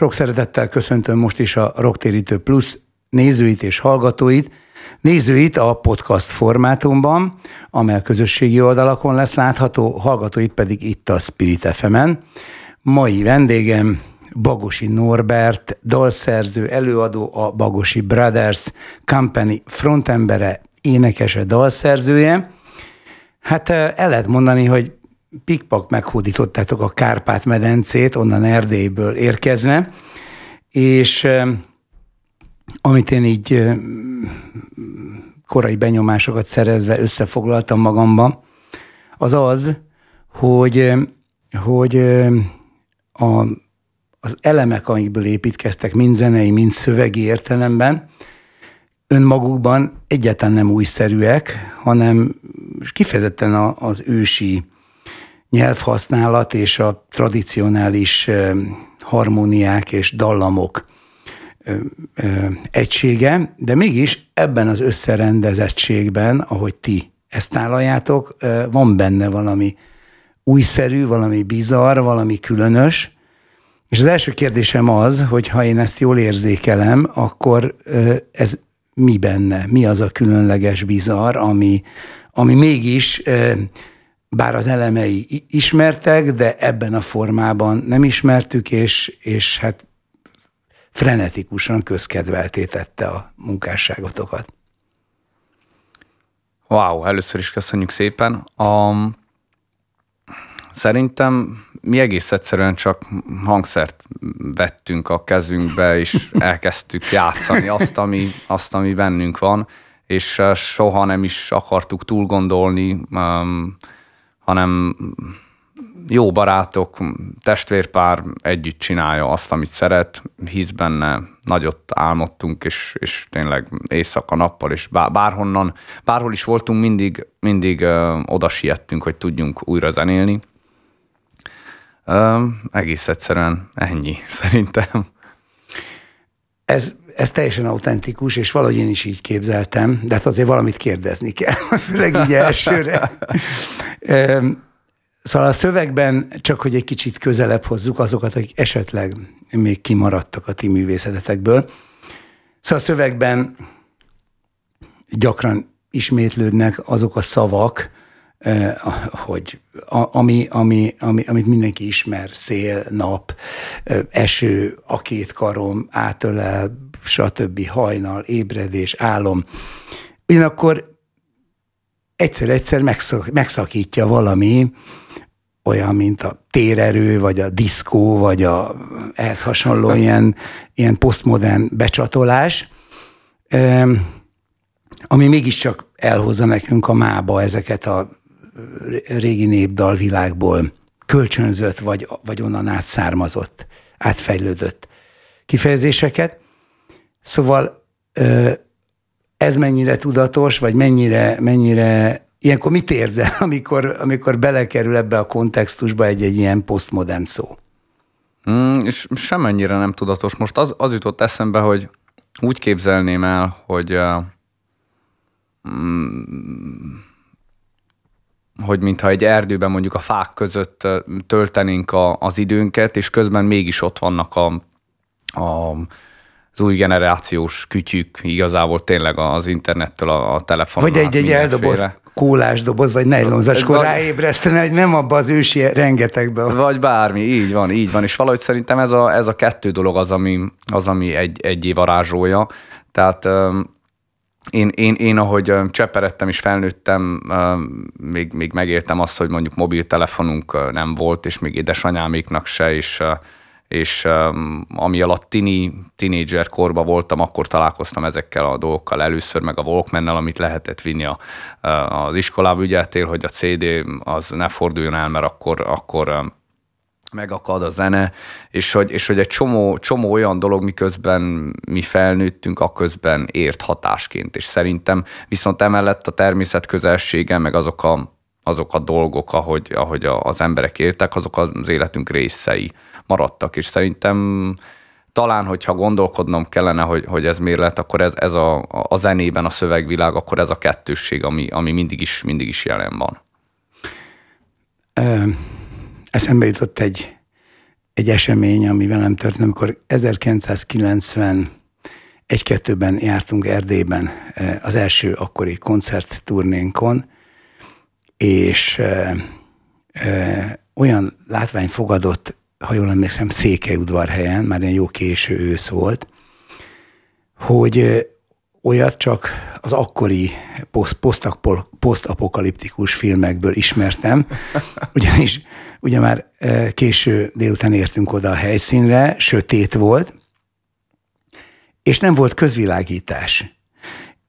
Sok szeretettel köszöntöm most is a Rocktérítő Plus nézőit és hallgatóit, Nézőit a podcast formátumban, amely közösségi oldalakon lesz látható, hallgatóit pedig itt a Spirit fm -en. Mai vendégem Bagosi Norbert, dalszerző, előadó, a Bagosi Brothers Company frontembere, énekese, dalszerzője. Hát el lehet mondani, hogy pikpak meghódítottátok a Kárpát-medencét, onnan Erdélyből érkezve, és amit én így korai benyomásokat szerezve összefoglaltam magamba, az az, hogy, hogy a, az elemek, amikből építkeztek, mind zenei, mind szövegi értelemben, önmagukban egyáltalán nem újszerűek, hanem kifejezetten az ősi nyelvhasználat és a tradicionális harmóniák és dallamok egysége, de mégis ebben az összerendezettségben, ahogy ti ezt tálaljátok, van benne valami újszerű, valami bizarr, valami különös, és az első kérdésem az, hogy ha én ezt jól érzékelem, akkor ez mi benne? Mi az a különleges bizarr, ami, ami mégis, bár az elemei ismertek, de ebben a formában nem ismertük, és, és hát frenetikusan közkedvelté tette a munkásságotokat. Wow, először is köszönjük szépen. A, szerintem mi egész egyszerűen csak hangszert vettünk a kezünkbe, és elkezdtük játszani azt, ami, azt, ami bennünk van, és soha nem is akartuk túl gondolni, um, hanem jó barátok, testvérpár együtt csinálja azt, amit szeret, hisz benne, nagyot álmodtunk, és, és tényleg éjszaka-nappal, és bárhonnan, bárhol is voltunk, mindig, mindig ö, oda siettünk, hogy tudjunk újra zenélni. Ö, egész egyszerűen ennyi, szerintem. Ez, ez teljesen autentikus, és valahogy én is így képzeltem, de hát azért valamit kérdezni kell, főleg így elsőre. Szóval a szövegben csak, hogy egy kicsit közelebb hozzuk azokat, akik esetleg még kimaradtak a ti művészetetekből. Szóval a szövegben gyakran ismétlődnek azok a szavak, hogy ami, ami, ami, amit mindenki ismer, szél, nap, eh, eső, a két karom, átölel, stb. hajnal, ébredés, álom. Ugyanakkor egyszer-egyszer megszakítja valami, olyan, mint a térerő, vagy a diszkó, vagy a ehhez hasonló ilyen, ilyen posztmodern becsatolás, ami mégiscsak elhozza nekünk a mába ezeket a régi népdalvilágból kölcsönzött, vagy, vagy onnan átszármazott, átfejlődött kifejezéseket. Szóval ez mennyire tudatos, vagy mennyire, mennyire Ilyenkor mit érzel, amikor, amikor belekerül ebbe a kontextusba egy-egy ilyen posztmodern szó? Mm, és semennyire nem tudatos. Most az, az jutott eszembe, hogy úgy képzelném el, hogy uh, mm, hogy mintha egy erdőben mondjuk a fák között töltenénk a, az időnket, és közben mégis ott vannak a, a az új generációs kütyük, igazából tényleg az internettől a, a telefonon. Vagy egy-egy eldobott kólás doboz, vagy nejlonzacskó vagy... ráébresztene, hogy nem abba az ősi rengetegben. Vagy bármi, így van, így van. És valahogy szerintem ez a, ez a kettő dolog az, ami, az, ami egy, egy varázsolja. Tehát én, én, én, ahogy cseperedtem és felnőttem, még, még megértem azt, hogy mondjuk mobiltelefonunk nem volt, és még édesanyáméknak se, és és ami alatt tini, tínédzser korban voltam, akkor találkoztam ezekkel a dolgokkal először, meg a walkman amit lehetett vinni a, az iskolába. Ügyeltél, hogy a CD az ne forduljon el, mert akkor, akkor megakad a zene, és hogy, és hogy egy csomó, csomó olyan dolog, miközben mi felnőttünk, akközben ért hatásként, és szerintem viszont emellett a természet közelsége, meg azok a, azok a dolgok, ahogy, ahogy az emberek éltek, azok az életünk részei maradtak, és szerintem talán, hogyha gondolkodnom kellene, hogy, hogy ez miért lett, akkor ez, ez a, a zenében, a szövegvilág, akkor ez a kettősség, ami, ami mindig, is, mindig is jelen van. Ö, eszembe jutott egy, egy esemény, ami velem történt, amikor 1990 egy-kettőben jártunk Erdélyben az első akkori koncertturnénkon, és e, e, olyan látvány fogadott, ha jól emlékszem, Székelyudvarhelyen, már ilyen jó késő ősz volt, hogy olyat csak az akkori posztapokaliptikus filmekből ismertem, ugyanis ugye már késő délután értünk oda a helyszínre, sötét volt, és nem volt közvilágítás.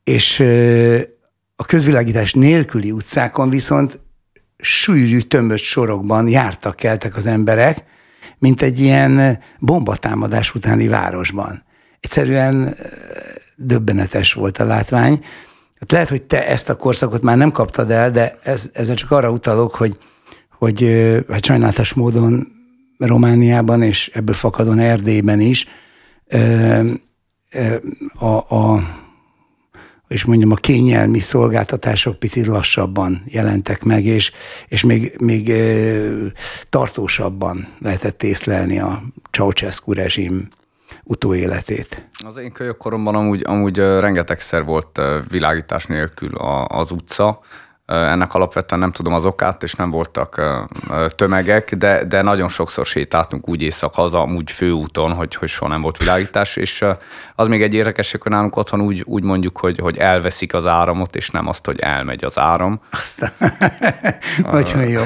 És a közvilágítás nélküli utcákon viszont sűrű, tömött sorokban jártak, keltek az emberek, mint egy ilyen bombatámadás utáni városban. Egyszerűen döbbenetes volt a látvány. Hát lehet, hogy te ezt a korszakot már nem kaptad el, de ez, ezzel csak arra utalok, hogy, hogy hát sajnálatos módon Romániában és ebből fakadon Erdélyben is a, a és mondjam, a kényelmi szolgáltatások picit lassabban jelentek meg, és, és még, még tartósabban lehetett észlelni a Ceausescu rezsim utóéletét. Az én kölyökkoromban amúgy, amúgy rengetegszer volt világítás nélkül az utca, ennek alapvetően nem tudom az okát, és nem voltak tömegek, de, de nagyon sokszor sétáltunk úgy éjszak-haza, úgy főúton, hogy, hogy soha nem volt világítás, és az még egy érdekes, hogy nálunk otthon úgy, úgy mondjuk, hogy, hogy elveszik az áramot, és nem azt, hogy elmegy az áram. Aztán. Nagyon jó.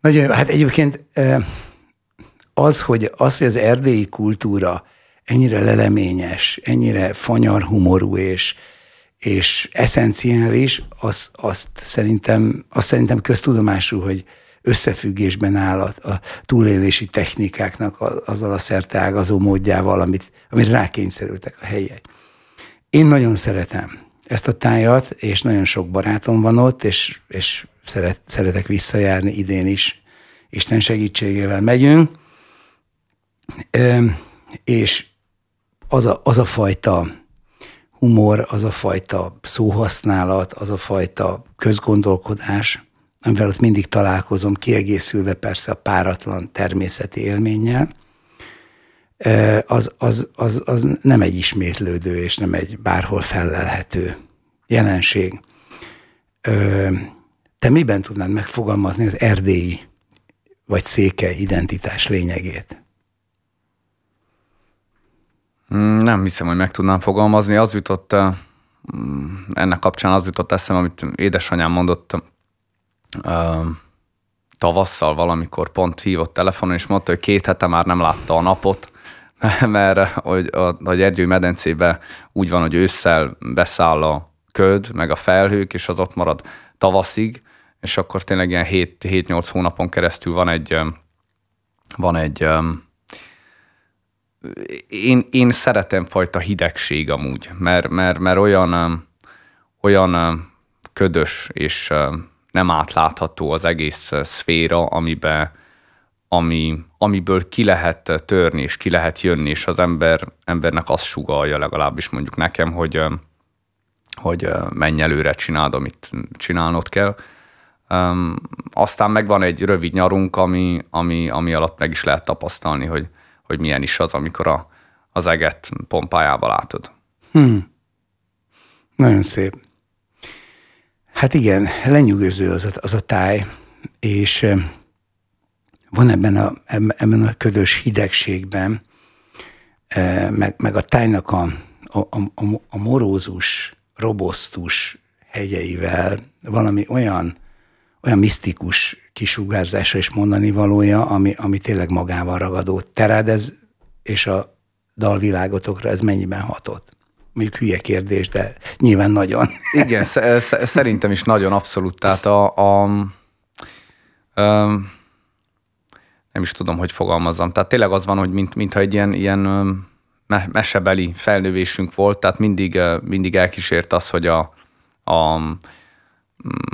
Nagyon jó. Hát egyébként az, hogy, az, hogy az erdélyi kultúra ennyire leleményes, ennyire fanyar humorú és, és eszenciális, az, azt, szerintem, azt szerintem köztudomású, hogy összefüggésben áll a, a túlélési technikáknak a, azzal a szerteágazó módjával, amit, amire rákényszerültek a helyiek. Én nagyon szeretem ezt a tájat, és nagyon sok barátom van ott, és, és szeret, szeretek visszajárni idén is. Isten segítségével megyünk. És az a, az a fajta humor, az a fajta szóhasználat, az a fajta közgondolkodás, amivel ott mindig találkozom, kiegészülve persze a páratlan természeti élménnyel, az, az, az, az nem egy ismétlődő és nem egy bárhol fellelhető jelenség. Te miben tudnád megfogalmazni az erdélyi vagy széke identitás lényegét? Mm, nem hiszem, hogy meg tudnám fogalmazni. Az jutott, eh, mm, ennek kapcsán az jutott eszem, amit édesanyám mondott eh, tavasszal valamikor pont hívott telefonon, és mondta, hogy két hete már nem látta a napot, mert hogy a, a Gyergyői medencébe úgy van, hogy ősszel beszáll a köd, meg a felhők, és az ott marad tavaszig, és akkor tényleg ilyen 7-8 hónapon keresztül van egy, eh, van egy én, én szeretem fajta hidegség amúgy, mert, mert, mert olyan, olyan ködös és nem átlátható az egész szféra, amiben, ami, amiből ki lehet törni, és ki lehet jönni, és az ember, embernek azt sugalja legalábbis mondjuk nekem, hogy, hogy menj előre, csináld, amit csinálnod kell. Um, aztán megvan egy rövid nyarunk, ami, ami, ami alatt meg is lehet tapasztalni, hogy, hogy milyen is az, amikor a, az eget pompájába látod. Hmm. Nagyon szép. Hát igen, lenyűgöző az a, az a táj, és van ebben a, ebben a ködös hidegségben, meg, meg a tájnak a, a, a, a morózus, robosztus hegyeivel valami olyan, olyan misztikus kisugárzása és mondani valója, ami, ami tényleg magával ragadó. Terád ez és a dalvilágotokra ez mennyiben hatott? Mondjuk hülye kérdés, de nyilván nagyon. Igen, szerintem is nagyon abszolút. Tehát a, a, a nem is tudom, hogy fogalmazzam. Tehát tényleg az van, hogy mint, mintha egy ilyen, ilyen mesebeli felnövésünk volt, tehát mindig, mindig elkísért az, hogy a, a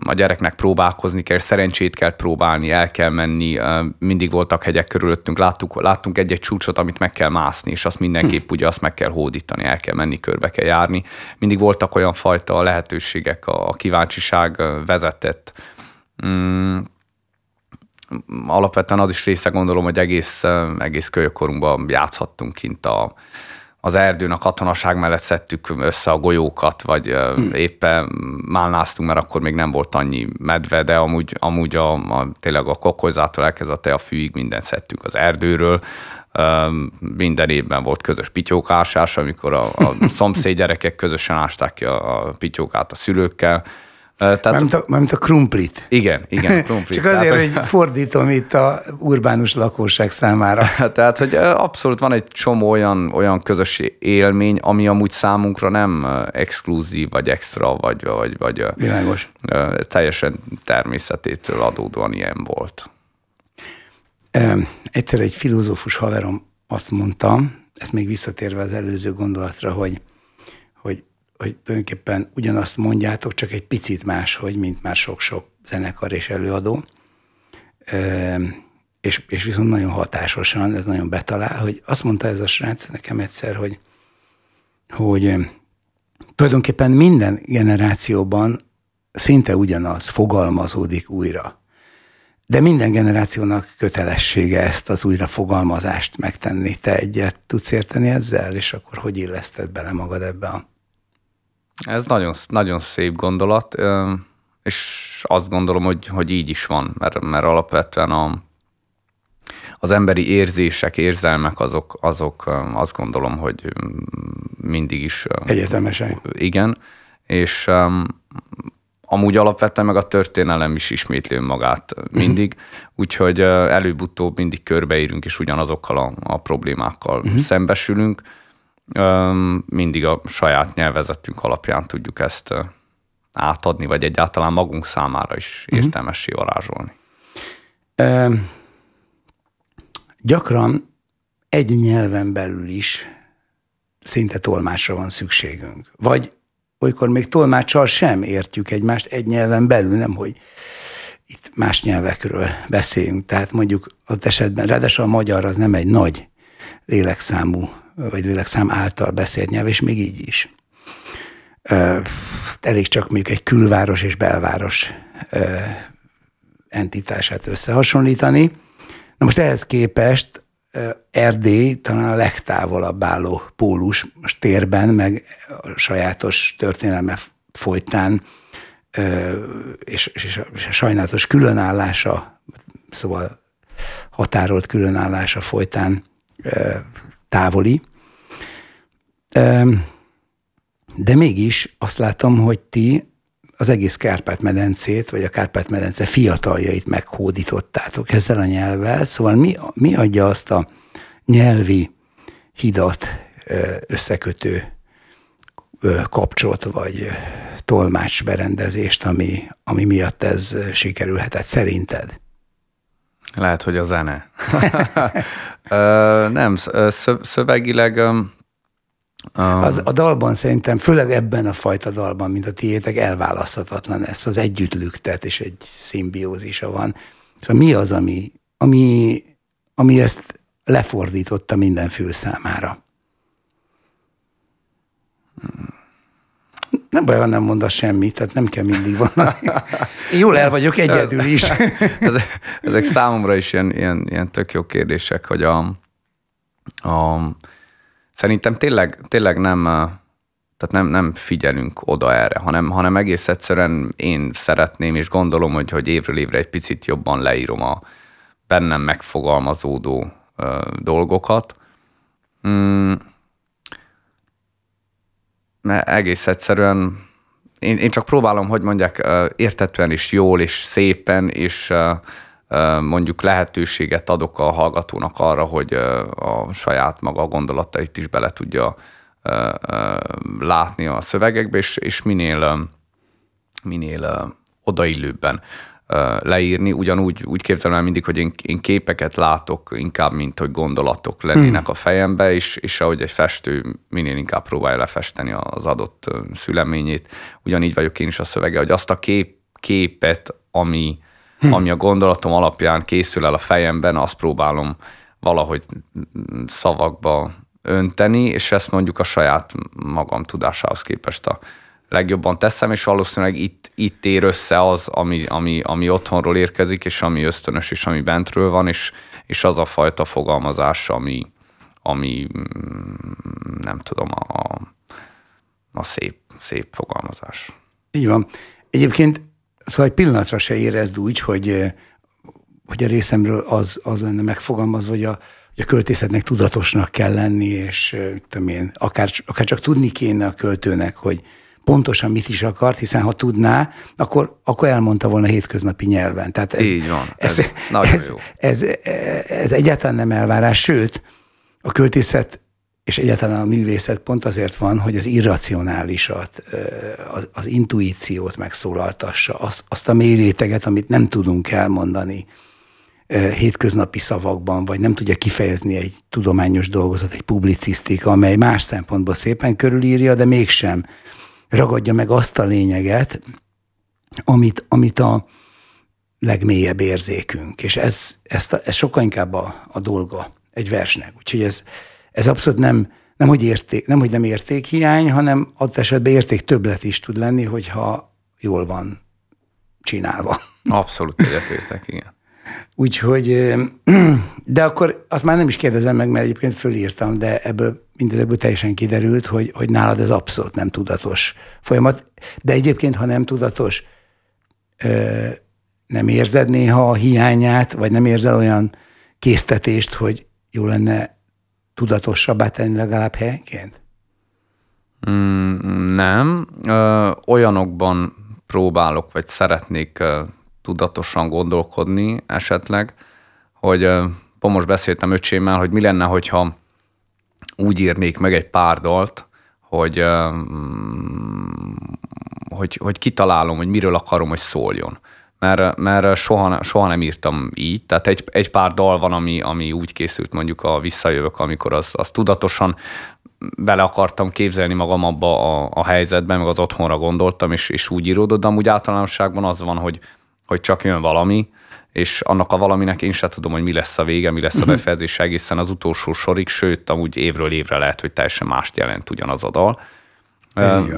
a gyereknek próbálkozni kell, szerencsét kell próbálni, el kell menni, mindig voltak hegyek körülöttünk, láttuk, láttunk egy-egy csúcsot, amit meg kell mászni, és azt mindenképp ugye azt meg kell hódítani, el kell menni, körbe kell járni. Mindig voltak olyan fajta lehetőségek, a kíváncsiság vezetett. Mm, alapvetően az is része gondolom, hogy egész, egész kölyökkorunkban játszhattunk kint a, az erdőn, a katonaság mellett szedtük össze a golyókat, vagy hmm. éppen málnáztunk, mert akkor még nem volt annyi medve, de amúgy, amúgy a, a, tényleg a kokolyzától elkezdve a fűig mindent szedtünk az erdőről. Minden évben volt közös pityókásás, amikor a, a szomszéd gyerekek közösen ásták ki a, a pityókát a szülőkkel. Tehát, mármint, a, mármint a krumplit. Igen, igen, krumplit. Csak azért, tehát, hogy fordítom itt a urbánus lakosság számára. Tehát, hogy abszolút van egy csomó olyan, olyan közös élmény, ami amúgy számunkra nem exkluzív, vagy extra, vagy, vagy, vagy Világos. teljesen természetétől adódóan ilyen volt. Egyszer egy filozófus haverom azt mondta, ezt még visszatérve az előző gondolatra, hogy, hogy tulajdonképpen ugyanazt mondjátok, csak egy picit máshogy, mint már sok-sok zenekar és előadó. És, és viszont nagyon hatásosan, ez nagyon betalál, hogy azt mondta ez a srác nekem egyszer, hogy, hogy tulajdonképpen minden generációban szinte ugyanaz fogalmazódik újra. De minden generációnak kötelessége ezt az újrafogalmazást megtenni. Te egyet tudsz érteni ezzel, és akkor hogy illeszted bele magad ebbe a ez nagyon, nagyon szép gondolat, és azt gondolom, hogy, hogy így is van, mert, mert alapvetően a, az emberi érzések, érzelmek azok, azok azt gondolom, hogy mindig is... Egyetemesen. Igen, és amúgy alapvetően meg a történelem is ismétli magát mindig, uh-huh. úgyhogy előbb-utóbb mindig körbeírünk, és ugyanazokkal a, a problémákkal uh-huh. szembesülünk mindig a saját nyelvezetünk alapján tudjuk ezt átadni, vagy egyáltalán magunk számára is uh-huh. értelmessé varázsolni. Ö, gyakran egy nyelven belül is szinte tolmásra van szükségünk. Vagy olykor még tolmáccsal sem értjük egymást egy nyelven belül, nem hogy itt más nyelvekről beszéljünk. Tehát mondjuk az esetben, ráadásul a magyar az nem egy nagy lélekszámú vagy lélekszám által beszélt nyelv, és még így is. Elég csak mondjuk egy külváros és belváros entitását összehasonlítani. Na most ehhez képest Erdély talán a legtávolabb álló pólus most térben, meg a sajátos történelme folytán, és, és, és a sajnálatos különállása, szóval határolt különállása folytán távoli. De mégis azt látom, hogy ti az egész Kárpát-medencét, vagy a Kárpát-medence fiataljait meghódítottátok ezzel a nyelvvel, szóval mi, mi adja azt a nyelvi hidat összekötő kapcsot, vagy tolmács berendezést, ami, ami miatt ez sikerülhetett szerinted? Lehet, hogy a zene. nem, szövegileg... Az, a dalban szerintem, főleg ebben a fajta dalban, mint a tiétek, elválaszthatatlan ez, az együttlüktet és egy szimbiózisa van. Szóval mi az, ami, ami, ami ezt lefordította minden fül számára? Nem baj, ha nem mondasz semmit, tehát nem kell mindig van. Én jól el vagyok egyedül is. ezek, ezek számomra is ilyen, ilyen, ilyen tök jó kérdések, hogy a, a szerintem tényleg, tényleg nem, tehát nem, nem figyelünk oda erre, hanem, hanem egész egyszerűen én szeretném, és gondolom, hogy, hogy évről évre egy picit jobban leírom a bennem megfogalmazódó ö, dolgokat. Mm, mert egész egyszerűen én, én csak próbálom, hogy mondják, értetően is jól és szépen, és mondjuk lehetőséget adok a hallgatónak arra, hogy a saját maga gondolatait is bele tudja látni a szövegekbe, és, és minél, minél odaillőbben leírni. Ugyanúgy úgy képzelem el mindig, hogy én, én képeket látok inkább, mint hogy gondolatok lennének hmm. a fejembe, és, és ahogy egy festő minél inkább próbálja lefesteni az adott szüleményét, ugyanígy vagyok én is a szövege, hogy azt a kép, képet, ami, hmm. ami a gondolatom alapján készül el a fejemben, azt próbálom valahogy szavakba önteni, és ezt mondjuk a saját magam tudásához képest a legjobban teszem, és valószínűleg itt, itt ér össze az, ami, ami, ami otthonról érkezik, és ami ösztönös, és ami bentről van, és, és az a fajta fogalmazás, ami, ami mm, nem tudom, a, a szép, szép fogalmazás. Így van. Egyébként szóval egy pillanatra se érezd úgy, hogy, hogy a részemről az, az lenne megfogalmazva, hogy a, hogy a költészetnek tudatosnak kell lenni, és tudom én, akár, akár csak tudni kéne a költőnek, hogy pontosan mit is akart, hiszen ha tudná, akkor, akkor elmondta volna hétköznapi nyelven. Tehát ez, Így van, ez, ez, nagyon ez, jó. Ez, ez, ez egyáltalán nem elvárás, sőt, a költészet és egyáltalán a művészet pont azért van, hogy az irracionálisat, az, az intuíciót megszólaltassa, azt, azt a méréteget, amit nem tudunk elmondani hétköznapi szavakban, vagy nem tudja kifejezni egy tudományos dolgozat, egy publicisztika, amely más szempontból szépen körülírja, de mégsem ragadja meg azt a lényeget, amit, amit a legmélyebb érzékünk. És ez, ez, ez sokkal inkább a, a dolga egy versnek. Úgyhogy ez, ez abszolút nem, nem, hogy érték, nem, hogy nem értékhiány, hanem adott esetben érték többlet is tud lenni, hogyha jól van csinálva. Abszolút egyetértek, igen. Úgyhogy, de akkor azt már nem is kérdezem meg, mert egyébként fölírtam, de ebből mindezekből teljesen kiderült, hogy, hogy nálad ez abszolút nem tudatos folyamat. De egyébként, ha nem tudatos, nem érzed néha a hiányát, vagy nem érzed olyan késztetést, hogy jó lenne tudatosabbá tenni legalább helyenként? Mm, nem. Ö, olyanokban próbálok, vagy szeretnék ö, tudatosan gondolkodni esetleg, hogy ö, most beszéltem öcsémmel, hogy mi lenne, hogyha úgy írnék meg egy pár dalt, hogy, ö, hogy, hogy kitalálom, hogy miről akarom, hogy szóljon mert, mert soha, soha nem írtam így. Tehát egy, egy pár dal van, ami, ami úgy készült mondjuk a Visszajövök, amikor az, az tudatosan bele akartam képzelni magam abba a, a helyzetben, meg az otthonra gondoltam, és, és úgy íródott, de amúgy általánosságban az van, hogy, hogy csak jön valami, és annak a valaminek én sem tudom, hogy mi lesz a vége, mi lesz a mhm. befejezés egészen az utolsó sorig, sőt, amúgy évről évre lehet, hogy teljesen mást jelent ugyanaz a dal.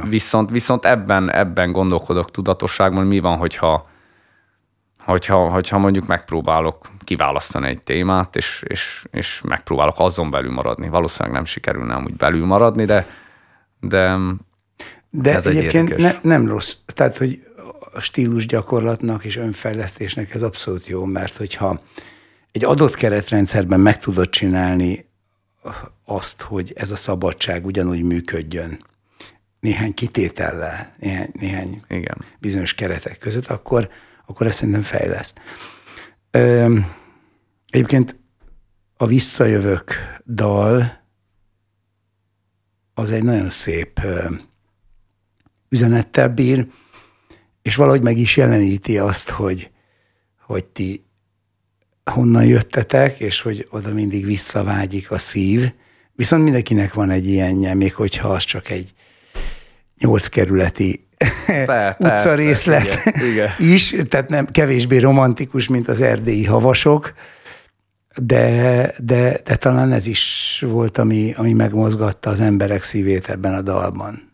viszont, viszont ebben, ebben gondolkodok tudatosságban, mi van, hogyha, hogyha, hogyha mondjuk megpróbálok kiválasztani egy témát, és, és, és megpróbálok azon belül maradni. Valószínűleg nem sikerülne amúgy belül maradni, de, de, de ez egyébként ne, nem rossz. Tehát, hogy a stílus gyakorlatnak és önfejlesztésnek ez abszolút jó, mert hogyha egy adott keretrendszerben meg tudod csinálni azt, hogy ez a szabadság ugyanúgy működjön, néhány kitétellel, néhány, néhány Igen. bizonyos keretek között, akkor, akkor ezt szerintem fejleszt. Ö, egyébként a Visszajövök dal az egy nagyon szép üzenettel bír, és valahogy meg is jeleníti azt, hogy, hogy ti honnan jöttetek, és hogy oda mindig visszavágyik a szív. Viszont mindenkinek van egy ilyenje, még hogyha az csak egy nyolc kerületi utca részlet igen, igen. is, tehát nem kevésbé romantikus, mint az erdélyi havasok, de, de, de talán ez is volt, ami, ami megmozgatta az emberek szívét ebben a dalban.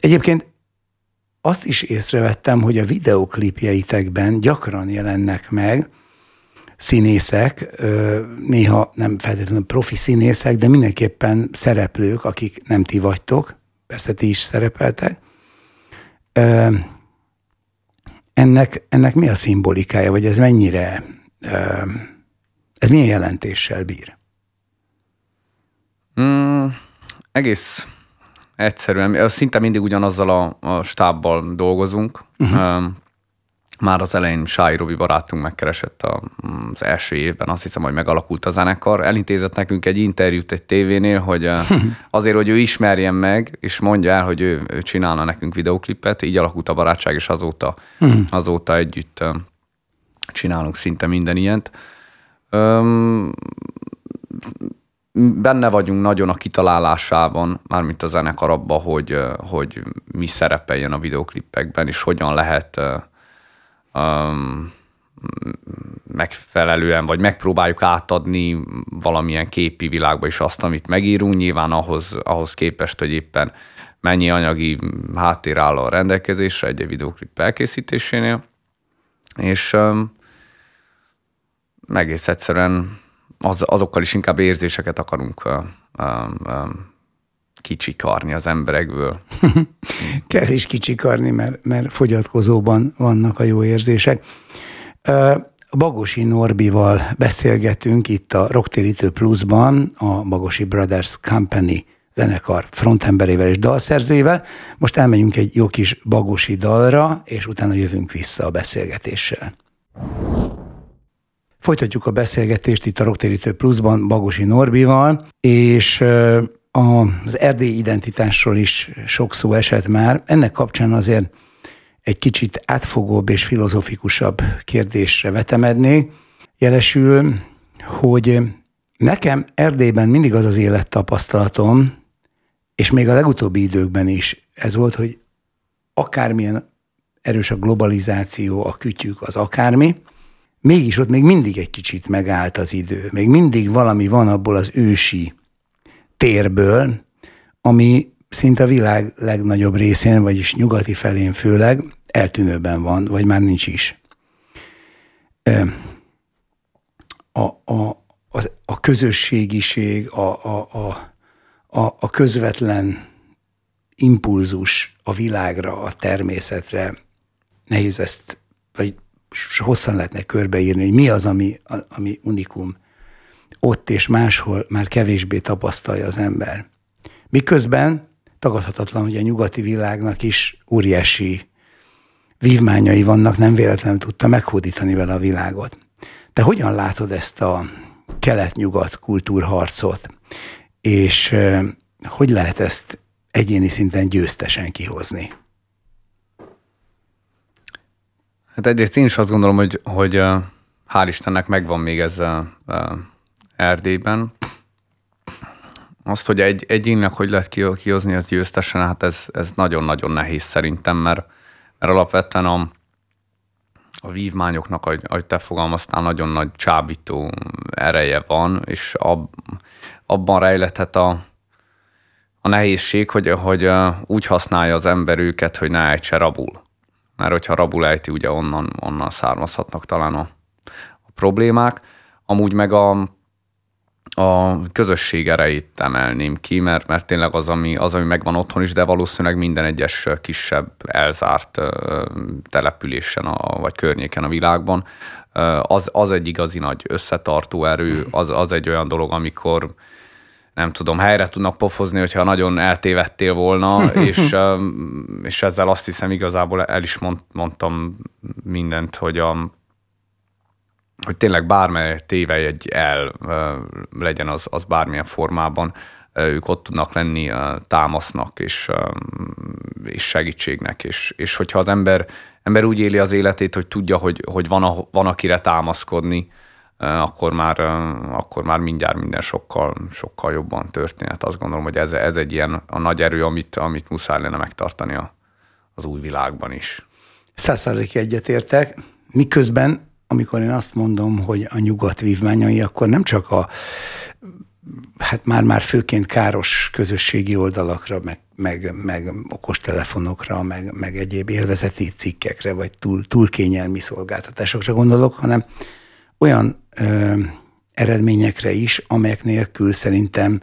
Egyébként azt is észrevettem, hogy a videoklipjeitekben gyakran jelennek meg színészek, néha nem feltétlenül profi színészek, de mindenképpen szereplők, akik nem ti vagytok, persze ti is szerepeltek, ennek, ennek mi a szimbolikája, vagy ez mennyire, ez milyen jelentéssel bír? Mm, egész egyszerűen, szinte mindig ugyanazzal a, a stábbal dolgozunk. Uh-huh már az elején Sáj Robi barátunk megkeresett az első évben, azt hiszem, hogy megalakult a zenekar. Elintézett nekünk egy interjút egy tévénél, hogy azért, hogy ő ismerjen meg, és mondja el, hogy ő, ő csinálna nekünk videoklipet, így alakult a barátság, és azóta, uh-huh. azóta együtt csinálunk szinte minden ilyent. Benne vagyunk nagyon a kitalálásában, mármint a zenekar abba, hogy, hogy mi szerepeljen a videoklipekben, és hogyan lehet um, megfelelően, vagy megpróbáljuk átadni valamilyen képi világba is azt, amit megírunk, nyilván ahhoz, ahhoz képest, hogy éppen mennyi anyagi háttér áll a rendelkezésre egy videóklip elkészítésénél, és um, egész egyszerűen az, azokkal is inkább érzéseket akarunk uh, um, um, kicsikarni az emberekből. Kell is kicsikarni, mert, mert fogyatkozóban vannak a jó érzések. Bagosi Norbival beszélgetünk itt a Rocktérítő Plusban, a Bagosi Brothers Company zenekar frontemberével és dalszerzőjével. Most elmegyünk egy jó kis bagosi dalra, és utána jövünk vissza a beszélgetéssel. Folytatjuk a beszélgetést itt a Rocktérítő Plusban Bagosi Norbival, és az erdélyi identitásról is sok szó esett már. Ennek kapcsán azért egy kicsit átfogóbb és filozofikusabb kérdésre vetemednék. Jelesül, hogy nekem Erdélyben mindig az az élettapasztalatom, és még a legutóbbi időkben is ez volt, hogy akármilyen erős a globalizáció, a kütyük, az akármi, mégis ott még mindig egy kicsit megállt az idő. Még mindig valami van abból az ősi térből, ami szinte a világ legnagyobb részén, vagyis nyugati felén főleg eltűnőben van, vagy már nincs is. A, a, az, a közösségiség, a, a, a, a, közvetlen impulzus a világra, a természetre, nehéz ezt, vagy hosszan lehetne körbeírni, hogy mi az, ami, ami unikum ott és máshol már kevésbé tapasztalja az ember. Miközben tagadhatatlan, hogy a nyugati világnak is óriási vívmányai vannak, nem véletlenül tudta meghódítani vele a világot. Te hogyan látod ezt a kelet-nyugat kultúrharcot, és hogy lehet ezt egyéni szinten győztesen kihozni? Hát egyrészt én is azt gondolom, hogy, hogy hál' Istennek megvan még ez a, a Erdélyben. Azt, hogy egy, egyénnek hogy lehet kihozni az győztesen, hát ez, ez nagyon-nagyon nehéz szerintem, mert, mert alapvetően a, a vívmányoknak, ahogy, ahogy te fogalmaztál, nagyon nagy csábító ereje van, és ab, abban rejlethet a, a nehézség, hogy, hogy úgy használja az ember őket, hogy ne ejtse rabul. Mert hogyha rabul ejti, ugye onnan, onnan származhatnak talán a, a problémák. Amúgy meg a, a közösség erejét emelném ki, mert, mert tényleg az ami, az, ami megvan otthon is, de valószínűleg minden egyes kisebb elzárt településen a, vagy környéken a világban, az, az egy igazi nagy összetartó erő, az, az egy olyan dolog, amikor nem tudom, helyre tudnak pofozni, hogyha nagyon eltévedtél volna, és, és ezzel azt hiszem igazából el is mond, mondtam mindent, hogy a, hogy tényleg bármely tévejegy el legyen az, az bármilyen formában, ők ott tudnak lenni támasznak és, és segítségnek, és, és hogyha az ember, ember úgy éli az életét, hogy tudja, hogy, hogy van, a, van akire támaszkodni, akkor már, akkor már mindjárt minden sokkal, sokkal jobban történhet. Azt gondolom, hogy ez, ez egy ilyen a nagy erő, amit, amit muszáj lenne megtartani a, az új világban is. Százszerzéki egyetértek, miközben amikor én azt mondom, hogy a nyugat vívmányai, akkor nem csak a hát már-már főként káros közösségi oldalakra, meg, meg, meg okostelefonokra, meg, meg egyéb élvezeti cikkekre, vagy túl, túl kényelmi szolgáltatásokra gondolok, hanem olyan ö, eredményekre is, amelyek nélkül szerintem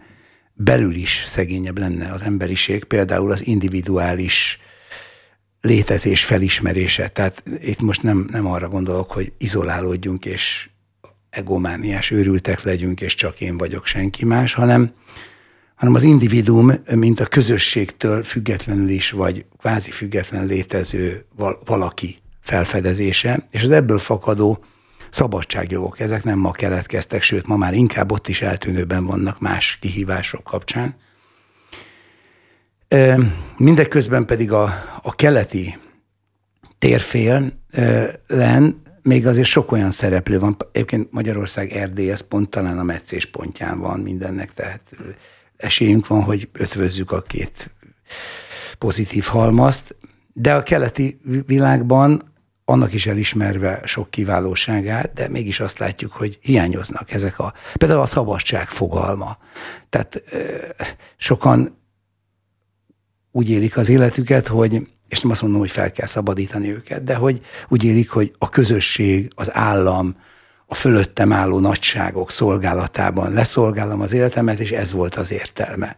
belül is szegényebb lenne az emberiség, például az individuális létezés felismerése. Tehát itt most nem, nem arra gondolok, hogy izolálódjunk és egomániás őrültek legyünk, és csak én vagyok senki más, hanem, hanem az individuum, mint a közösségtől függetlenül is, vagy kvázi független létező valaki felfedezése, és az ebből fakadó szabadságjogok, ezek nem ma keletkeztek, sőt, ma már inkább ott is eltűnőben vannak más kihívások kapcsán. Mindeközben pedig a, a keleti térfélen még azért sok olyan szereplő van. Egyébként Magyarország Erdély, ez pont talán a meccés pontján van mindennek, tehát esélyünk van, hogy ötvözzük a két pozitív halmazt, de a keleti világban annak is elismerve sok kiválóságát, de mégis azt látjuk, hogy hiányoznak ezek a, például a szabadság fogalma. Tehát sokan úgy élik az életüket, hogy, és nem azt mondom, hogy fel kell szabadítani őket, de hogy úgy élik, hogy a közösség, az állam, a fölöttem álló nagyságok szolgálatában leszolgálom az életemet, és ez volt az értelme.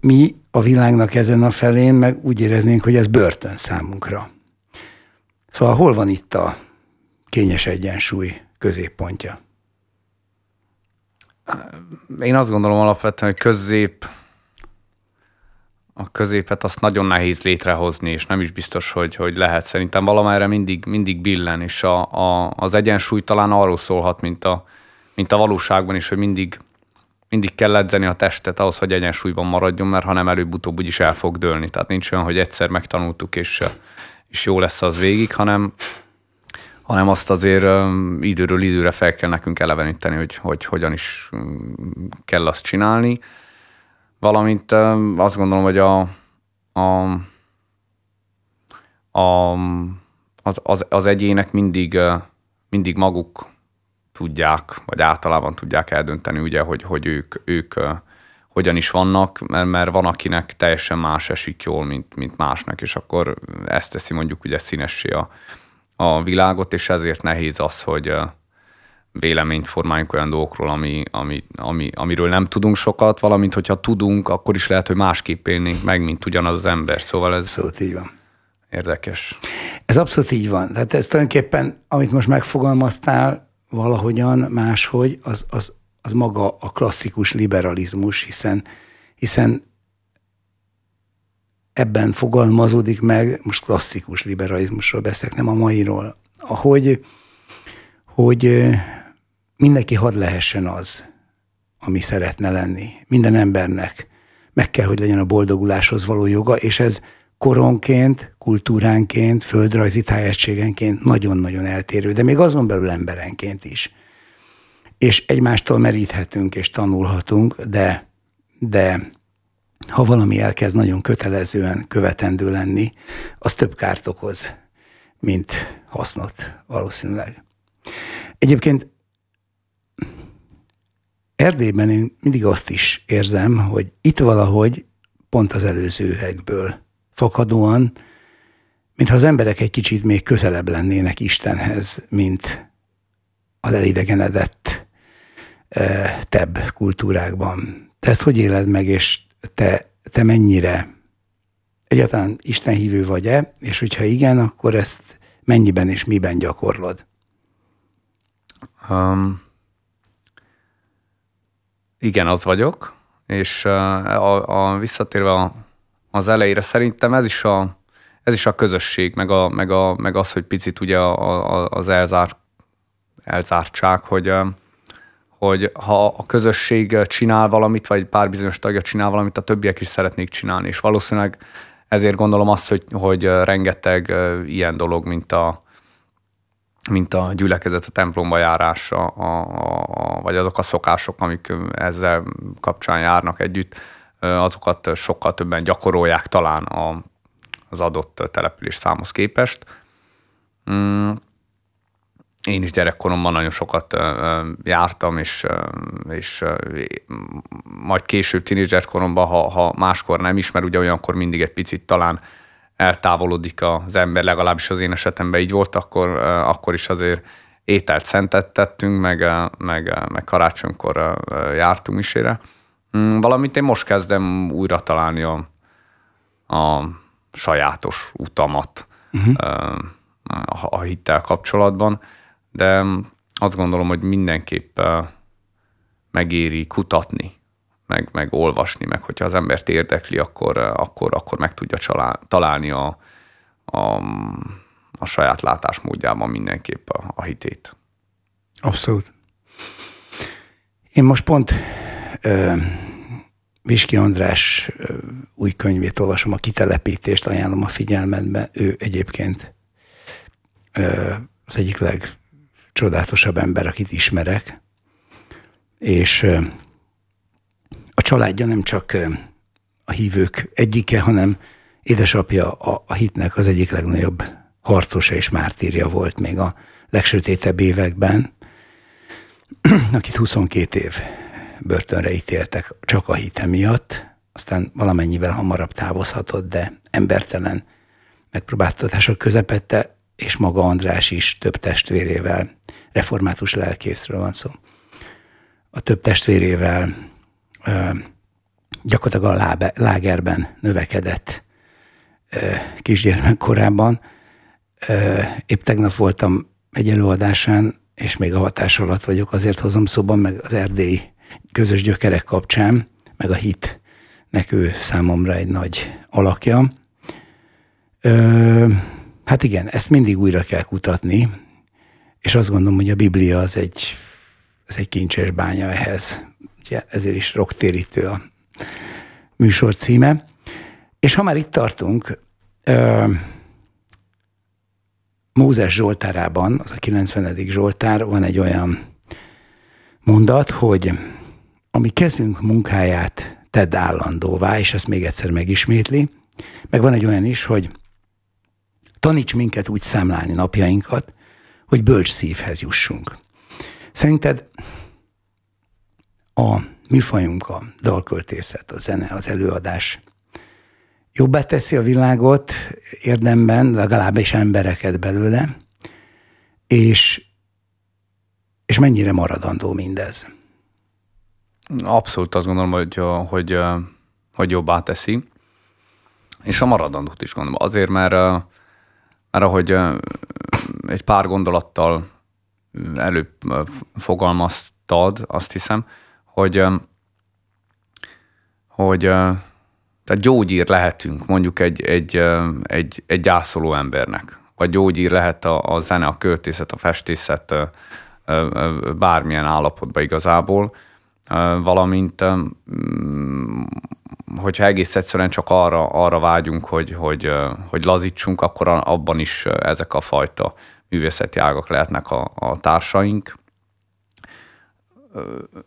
Mi a világnak ezen a felén meg úgy éreznénk, hogy ez börtön számunkra. Szóval hol van itt a kényes egyensúly középpontja? Én azt gondolom alapvetően, hogy közép a középet azt nagyon nehéz létrehozni, és nem is biztos, hogy, hogy lehet. Szerintem valamára mindig, mindig billen, és a, a, az egyensúly talán arról szólhat, mint a, mint a valóságban is, hogy mindig, mindig kell edzeni a testet ahhoz, hogy egyensúlyban maradjon, mert ha nem előbb-utóbb úgyis el fog dőlni. Tehát nincs olyan, hogy egyszer megtanultuk, és, és jó lesz az végig, hanem, hanem azt azért időről időre fel kell nekünk eleveníteni, hogy, hogy hogyan is kell azt csinálni. Valamint azt gondolom, hogy a, a, a, az, az, az egyének mindig, mindig maguk tudják, vagy általában tudják eldönteni, ugye, hogy, hogy ők, ők hogyan is vannak, mert, mert van, akinek teljesen más esik jól, mint, mint másnak, és akkor ezt teszi mondjuk ugye színessé a, a világot, és ezért nehéz az, hogy, véleményt formáljunk olyan dolgokról, ami, ami, ami, amiről nem tudunk sokat, valamint hogyha tudunk, akkor is lehet, hogy másképp élnénk meg, mint ugyanaz az ember. Szóval ez abszolút így van. Érdekes. Ez abszolút így van. Tehát ez tulajdonképpen, amit most megfogalmaztál, valahogyan máshogy, az, az, az maga a klasszikus liberalizmus, hiszen, hiszen ebben fogalmazódik meg, most klasszikus liberalizmusról beszélek, nem a mairól, ahogy hogy mindenki hadd lehessen az, ami szeretne lenni. Minden embernek meg kell, hogy legyen a boldoguláshoz való joga, és ez koronként, kultúránként, földrajzi tájegységenként nagyon-nagyon eltérő, de még azon belül emberenként is. És egymástól meríthetünk és tanulhatunk, de, de ha valami elkezd nagyon kötelezően követendő lenni, az több kárt okoz, mint hasznot valószínűleg. Egyébként Erdélyben én mindig azt is érzem, hogy itt valahogy pont az előzőekből fakadóan, mintha az emberek egy kicsit még közelebb lennének Istenhez, mint az elidegenedett tebb kultúrákban. Te ezt hogy éled meg, és te, te mennyire egyáltalán Isten hívő vagy-e, és hogyha igen, akkor ezt mennyiben és miben gyakorlod? Um, igen, az vagyok, és a, a, visszatérve az elejére, szerintem ez is a, ez is a közösség, meg, a, meg, a, meg az, hogy picit ugye a, a, az elzár, elzártság, hogy, hogy ha a közösség csinál valamit, vagy pár bizonyos tagja csinál valamit, a többiek is szeretnék csinálni, és valószínűleg ezért gondolom azt, hogy, hogy rengeteg ilyen dolog, mint a, mint a gyülekezet, a templomba járás, a, a, a, vagy azok a szokások, amik ezzel kapcsán járnak együtt, azokat sokkal többen gyakorolják talán a, az adott település számhoz képest. Mm, én is gyerekkoromban nagyon sokat jártam, és, és majd később tínédzserkoromban, ha, ha máskor nem is, mert ugye olyankor mindig egy picit talán eltávolodik az ember, legalábbis az én esetemben így volt, akkor, akkor is azért ételt szentet tettünk, meg, meg, meg karácsonykor jártunk misére. Mm, valamint én most kezdem újra találni a, a sajátos utamat uh-huh. a, a hittel kapcsolatban, de azt gondolom, hogy mindenképp megéri kutatni meg, meg olvasni, meg hogyha az embert érdekli, akkor, akkor, akkor meg tudja csalál, találni a, a, a saját látásmódjában mindenképp a, a hitét. Abszolút. Én most pont ö, Viski András ö, új könyvét olvasom, a kitelepítést ajánlom a figyelmedbe. Ő egyébként ö, az egyik legcsodálatosabb ember, akit ismerek, és a családja nem csak a hívők egyike, hanem édesapja a, a hitnek az egyik legnagyobb harcosa és mártírja volt még a legsötétebb években, akit 22 év börtönre ítéltek csak a hite miatt, aztán valamennyivel hamarabb távozhatott, de embertelen megpróbáltatások közepette, és maga András is több testvérével, református lelkészről van szó, a több testvérével ö, gyakorlatilag a lábe, lágerben növekedett ö, kisgyermek korában. Ö, épp tegnap voltam egy előadásán, és még a hatás alatt vagyok, azért hozom szóban, meg az erdélyi közös gyökerek kapcsán, meg a hit nek ő számomra egy nagy alakja. Ö, hát igen, ezt mindig újra kell kutatni, és azt gondolom, hogy a Biblia az egy, az egy kincses bánya ehhez. Ugye ezért is roktérítő a műsor címe. És ha már itt tartunk, Mózes Zsoltárában, az a 90. Zsoltár, van egy olyan mondat, hogy ami kezünk munkáját tedd állandóvá, és ezt még egyszer megismétli. Meg van egy olyan is, hogy taníts minket úgy számlálni napjainkat, hogy bölcs szívhez jussunk. Szerinted a műfajunk, a dalköltészet, a zene, az előadás jobbá teszi a világot érdemben, legalábbis embereket belőle, és, és mennyire maradandó mindez? Abszolút azt gondolom, hogy, hogy, hogy jobbá teszi, és a maradandót is gondolom. Azért, mert, mert ahogy egy pár gondolattal előbb fogalmaztad, azt hiszem, hogy, hogy tehát gyógyír lehetünk mondjuk egy, egy, egy, egy gyászoló embernek, vagy gyógyír lehet a, a zene, a költészet, a festészet bármilyen állapotban igazából, valamint hogyha egész egyszerűen csak arra, arra vágyunk, hogy, hogy, hogy lazítsunk, akkor abban is ezek a fajta művészeti ágak lehetnek a, a társaink.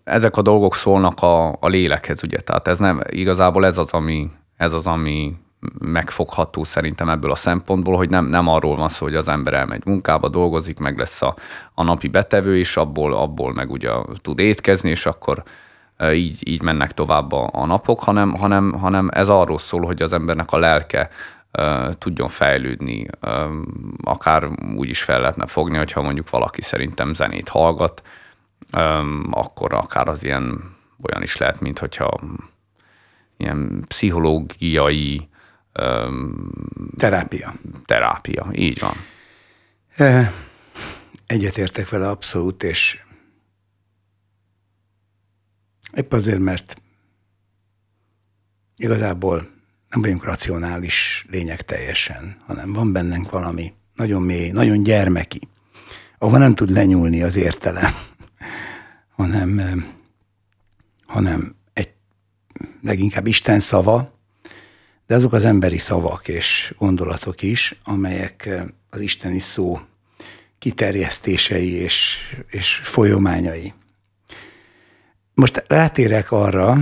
Ezek a dolgok szólnak a, a lélekhez, ugye, tehát ez nem, igazából ez az, ami, ez az, ami megfogható szerintem ebből a szempontból, hogy nem, nem arról van szó, hogy az ember elmegy munkába, dolgozik, meg lesz a, a napi betevő, és abból, abból meg ugye tud étkezni, és akkor így, így mennek tovább a, a napok, hanem, hanem, hanem ez arról szól, hogy az embernek a lelke tudjon fejlődni, akár úgy is fel lehetne fogni, hogyha mondjuk valaki szerintem zenét hallgat, akkor akár az ilyen olyan is lehet, mint hogyha ilyen pszichológiai Terápia. Terápia, így van. Egyetértek vele abszolút, és épp azért, mert igazából nem vagyunk racionális lények teljesen, hanem van bennünk valami nagyon mély, nagyon gyermeki, ahol nem tud lenyúlni az értelem, hanem, hanem egy leginkább Isten szava, de azok az emberi szavak és gondolatok is, amelyek eh, az isteni szó kiterjesztései és, és folyományai. Most rátérek arra,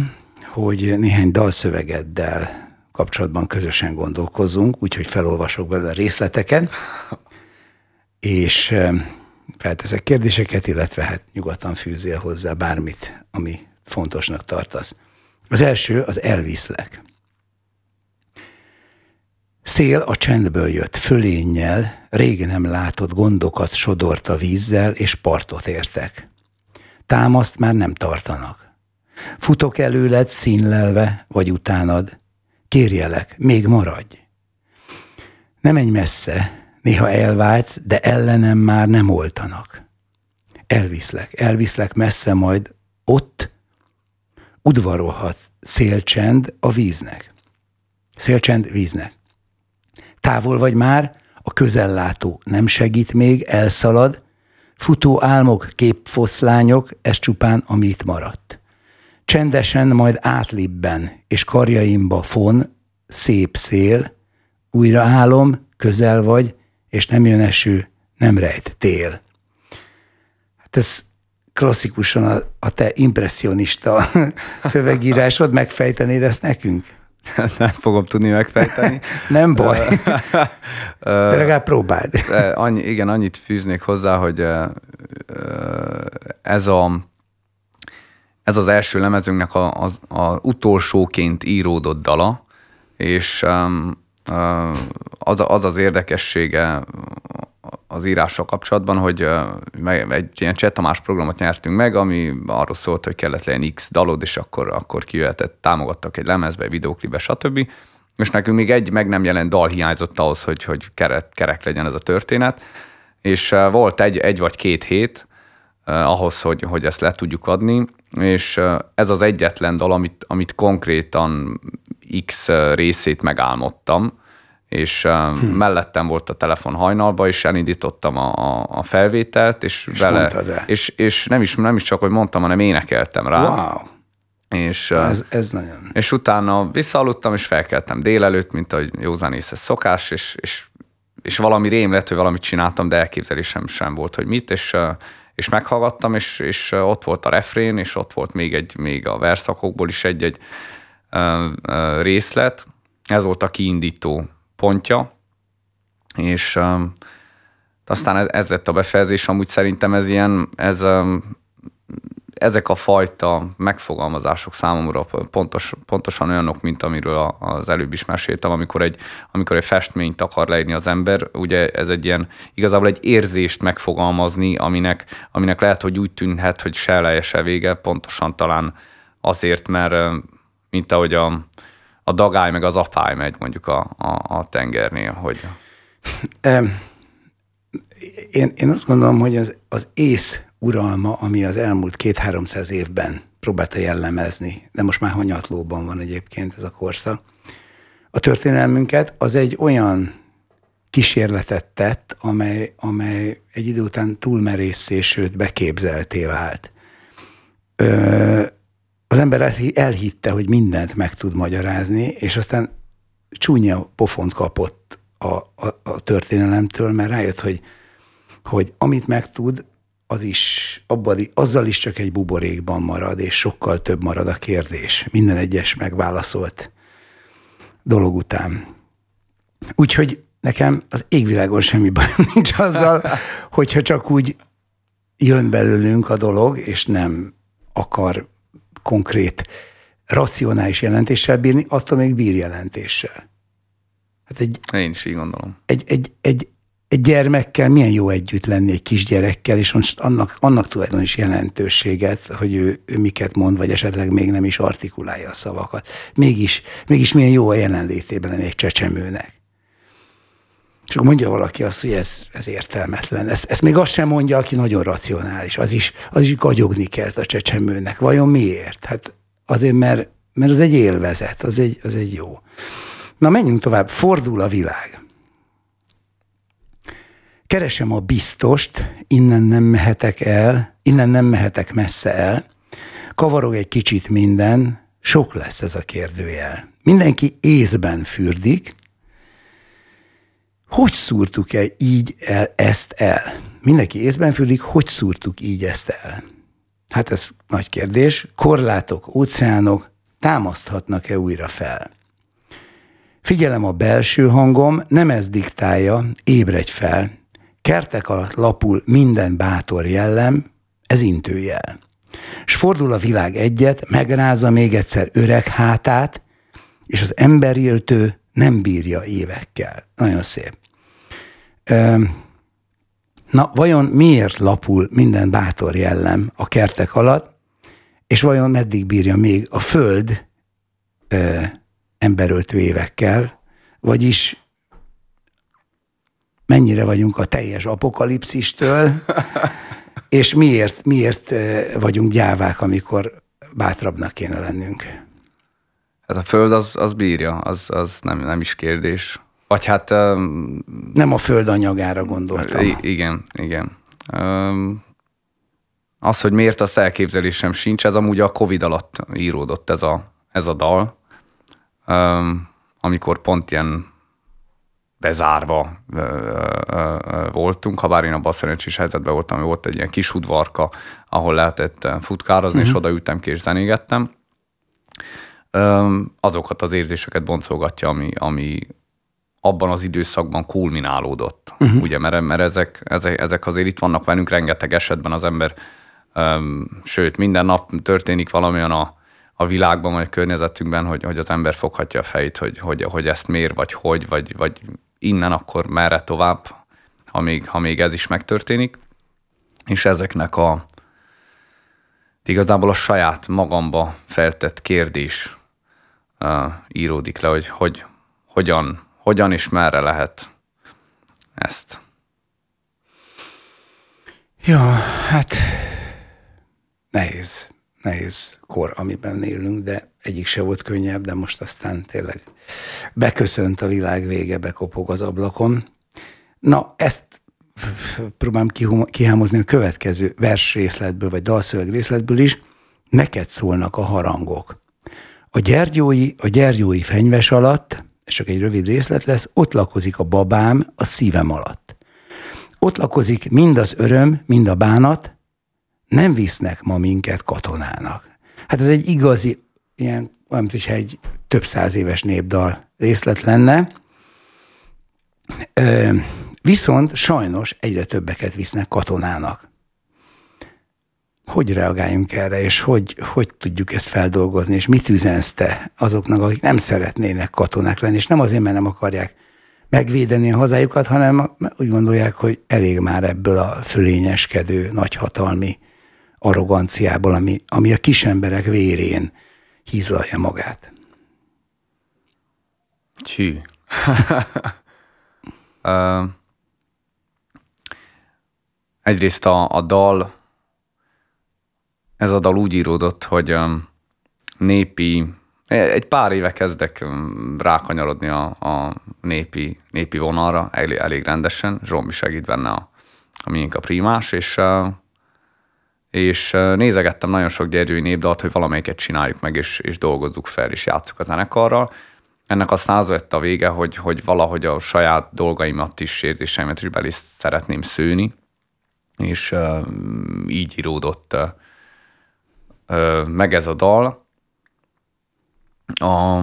hogy néhány dalszövegeddel kapcsolatban közösen gondolkozzunk, úgyhogy felolvasok belőle a részleteket, és eh, felteszek kérdéseket, illetve hát nyugodtan fűzél hozzá bármit, ami fontosnak tartasz. Az első az elviszlek. Szél a csendből jött, fölénnyel, rég nem látott gondokat sodort a vízzel, és partot értek. Támaszt már nem tartanak. Futok előled színlelve, vagy utánad. Kérjelek, még maradj. Nem menj messze, néha elvágysz, de ellenem már nem oltanak. Elviszlek, elviszlek messze majd, ott udvarolhat szélcsend a víznek. Szélcsend víznek. Távol vagy már, a közellátó nem segít még, elszalad, futó álmok, képfoszlányok, ez csupán amit maradt. Csendesen majd átlibben, és karjaimba fon, szép szél, újra álom, közel vagy, és nem jön eső, nem rejt tél. Hát ez klasszikusan a, a te impressionista szövegírásod, megfejtenéd ezt nekünk? nem fogom tudni megfejteni. nem baj. De legalább próbáld. Annyi, igen, annyit fűznék hozzá, hogy ez a ez az első lemezünknek a, a, a utolsóként íródott dala, és um, az, az az érdekessége az írással kapcsolatban, hogy egy ilyen Cseh Tamás programot nyertünk meg, ami arról szólt, hogy kellett legyen X dalod, és akkor, akkor kijöhetett, támogattak egy lemezbe, videóklipbe, stb. És nekünk még egy meg nem jelent dal hiányzott ahhoz, hogy, hogy kerek, kerek legyen ez a történet. És volt egy, egy vagy két hét ahhoz, hogy, hogy ezt le tudjuk adni, és ez az egyetlen dal, amit, amit konkrétan X részét megálmodtam, és hm. mellettem volt a telefon hajnalba, és elindítottam a, a, a felvételt, és, és vele, és, és nem, is, nem is csak, hogy mondtam, hanem énekeltem rá. Wow. És, ez, ez nagyon. És utána visszaaludtam, és felkeltem délelőtt, mint ahogy józan észre szokás, és, és, és valami rém lett, hogy valamit csináltam, de elképzelésem sem volt, hogy mit, és, és meghallgattam, és, és ott volt a refrén, és ott volt még, egy, még a verszakokból is egy-egy részlet. Ez volt a kiindító pontja, és um, aztán ez lett a befejezés, amúgy szerintem ez ilyen, ez, um, ezek a fajta megfogalmazások számomra pontos, pontosan olyanok, mint amiről az előbb is meséltem, amikor egy, amikor egy festményt akar leírni az ember, ugye ez egy ilyen, igazából egy érzést megfogalmazni, aminek, aminek lehet, hogy úgy tűnhet, hogy se eleje, se vége, pontosan talán azért, mert mint ahogy a, a dagály meg az apály megy mondjuk a, a, a tengernél, hogy... Én, én azt gondolom, hogy az, az ész uralma, ami az elmúlt két-háromszáz évben próbálta jellemezni, de most már hanyatlóban van egyébként ez a korszak, a történelmünket, az egy olyan kísérletet tett, amely, amely egy idő után túlmerészé, sőt beképzelté vált. Ö, az ember elhitte, hogy mindent meg tud magyarázni, és aztán csúnya pofont kapott a, a, a történelemtől, mert rájött, hogy, hogy amit megtud, az is, abban, azzal is csak egy buborékban marad, és sokkal több marad a kérdés. Minden egyes megválaszolt dolog után. Úgyhogy nekem az égvilágon semmi baj nincs azzal, hogyha csak úgy jön belőlünk a dolog, és nem akar konkrét, racionális jelentéssel bírni, attól még bír jelentéssel. Hát egy, Én is így gondolom. Egy, egy, egy, egy gyermekkel milyen jó együtt lenni egy kisgyerekkel, és most annak, annak tulajdon is jelentőséget, hogy ő, ő miket mond, vagy esetleg még nem is artikulálja a szavakat. Mégis, mégis milyen jó a jelenlétében lenni egy csecsemőnek. És akkor mondja valaki azt, hogy ez, ez értelmetlen. Ezt, ezt még azt sem mondja, aki nagyon racionális. Az is, az is gagyogni kezd a csecsemőnek. Vajon miért? Hát azért, mert, mert az egy élvezet, az egy, az egy jó. Na menjünk tovább. Fordul a világ. Keresem a biztost, innen nem mehetek el, innen nem mehetek messze el. Kavarog egy kicsit minden, sok lesz ez a kérdőjel. Mindenki észben fürdik, hogy szúrtuk el így el, ezt el? Mindenki észben fülik, hogy szúrtuk így ezt el? Hát ez nagy kérdés. Korlátok, óceánok támaszthatnak-e újra fel? Figyelem a belső hangom, nem ez diktálja, ébredj fel. Kertek alatt lapul minden bátor jellem, ez intőjel. S fordul a világ egyet, megrázza még egyszer öreg hátát, és az emberéltő nem bírja évekkel. Nagyon szép. Na, vajon miért lapul minden bátor jellem a kertek alatt, és vajon meddig bírja még a Föld emberöltő évekkel, vagyis mennyire vagyunk a teljes apokalipszistől, és miért, miért vagyunk gyávák, amikor bátrabbnak kéne lennünk? Hát a Föld az, az bírja, az, az nem, nem is kérdés. Vagy hát... Um, Nem a föld anyagára gondoltam. Igen, igen. Um, az, hogy miért azt elképzelésem sincs, ez amúgy a Covid alatt íródott ez a, ez a dal, um, amikor pont ilyen bezárva ö, ö, ö, voltunk, ha bár én abban a szerencsés helyzetben voltam, hogy volt egy ilyen kis udvarka, ahol lehetett futkározni, uh-huh. és mhm. odaültem ki és zenégettem. Azokat az érzéseket boncolgatja, ami, ami, abban az időszakban kulminálódott. Uh-huh. Ugye, mert, mert ezek, ezek, ezek azért itt vannak velünk rengeteg esetben az ember Sőt, minden nap történik valamilyen a, a világban, vagy a környezetünkben, hogy, hogy az ember foghatja a fejét, hogy, hogy, hogy ezt miért, vagy hogy, vagy, vagy innen akkor merre tovább, ha még, ha még ez is megtörténik. És ezeknek a igazából a saját magamba feltett kérdés uh, íródik le, hogy, hogy hogyan, hogyan és merre lehet ezt. Ja, hát nehéz, nehéz kor, amiben élünk, de egyik se volt könnyebb, de most aztán tényleg beköszönt a világ vége, bekopog az ablakon. Na, ezt próbálom kihámozni a következő vers részletből, vagy dalszöveg részletből is, neked szólnak a harangok. A gyergyói, a gyergyói fenyves alatt, és csak egy rövid részlet lesz, ott lakozik a babám a szívem alatt. Ott lakozik mind az öröm, mind a bánat, nem visznek ma minket katonának. Hát ez egy igazi, ilyen, olyan, mintha egy több száz éves népdal részlet lenne. Ö, viszont sajnos egyre többeket visznek katonának. Hogy reagáljunk erre, és hogy, hogy tudjuk ezt feldolgozni, és mit üzensz te azoknak, akik nem szeretnének katonák lenni, és nem azért, mert nem akarják megvédeni a hazájukat, hanem úgy gondolják, hogy elég már ebből a fölényeskedő, nagyhatalmi arroganciából, ami, ami a kisemberek vérén hízlalja magát. Csű. uh, egyrészt a, a dal, ez a dal úgy íródott, hogy um, népi, egy pár éve kezdek um, rákanyarodni a, a népi, népi vonalra elég, elég rendesen. Zsombi segít benne a, a miénk a primás, és uh, és nézegettem nagyon sok gyergyői népdalt, hogy valamelyiket csináljuk meg, és, és dolgozzuk fel, és játsszuk a zenekarral. Ennek aztán az lett a vége, hogy, hogy valahogy a saját dolgaimat is, érzéseimet is belé szeretném szőni, és uh, így íródott uh, uh, meg ez a dal. A,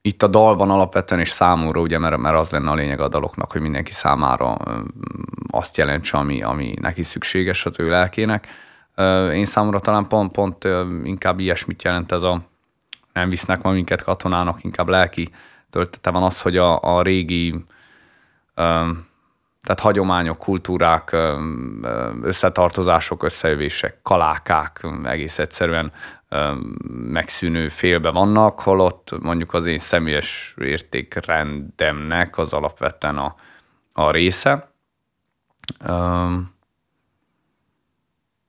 itt a dalban alapvetően és számomra, ugye, mert, mert az lenne a lényeg a daloknak, hogy mindenki számára azt jelentse, ami, ami neki szükséges az ő lelkének. Én számomra talán pont-pont inkább ilyesmit jelent ez a nem visznek ma minket katonának, inkább lelki töltete van az, hogy a, a régi tehát hagyományok, kultúrák, összetartozások, összejövések, kalákák egész egyszerűen megszűnő félbe vannak, holott mondjuk az én személyes értékrendemnek az alapvetően a, a része.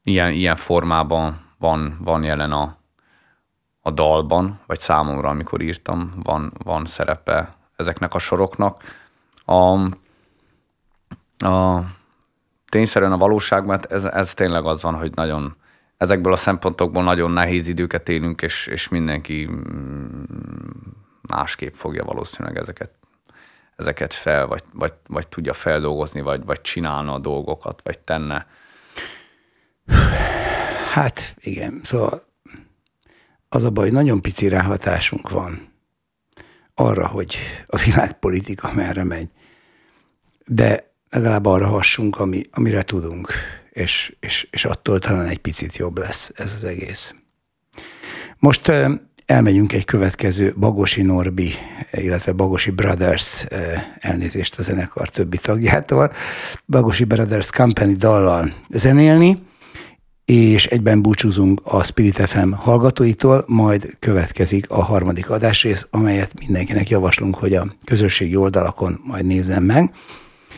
Ilyen, ilyen formában van, van jelen a, a dalban, vagy számomra, amikor írtam, van, van szerepe ezeknek a soroknak. A, a tényszerűen a valóságban ez, ez tényleg az van, hogy nagyon ezekből a szempontokból nagyon nehéz időket élünk, és, és mindenki mm, másképp fogja valószínűleg ezeket, ezeket fel, vagy, vagy, vagy tudja feldolgozni, vagy, vagy csinálna a dolgokat, vagy tenne. Hát igen, szóval az a baj, nagyon pici ráhatásunk van arra, hogy a világpolitika merre megy. De legalább arra hassunk, ami, amire tudunk és, és, és attól talán egy picit jobb lesz ez az egész. Most elmegyünk egy következő Bagosi Norbi, illetve Bagosi Brothers elnézést a zenekar többi tagjától, Bagosi Brothers Company dallal zenélni, és egyben búcsúzunk a Spirit FM hallgatóitól, majd következik a harmadik adásrész, amelyet mindenkinek javaslunk, hogy a közösségi oldalakon majd nézzen meg,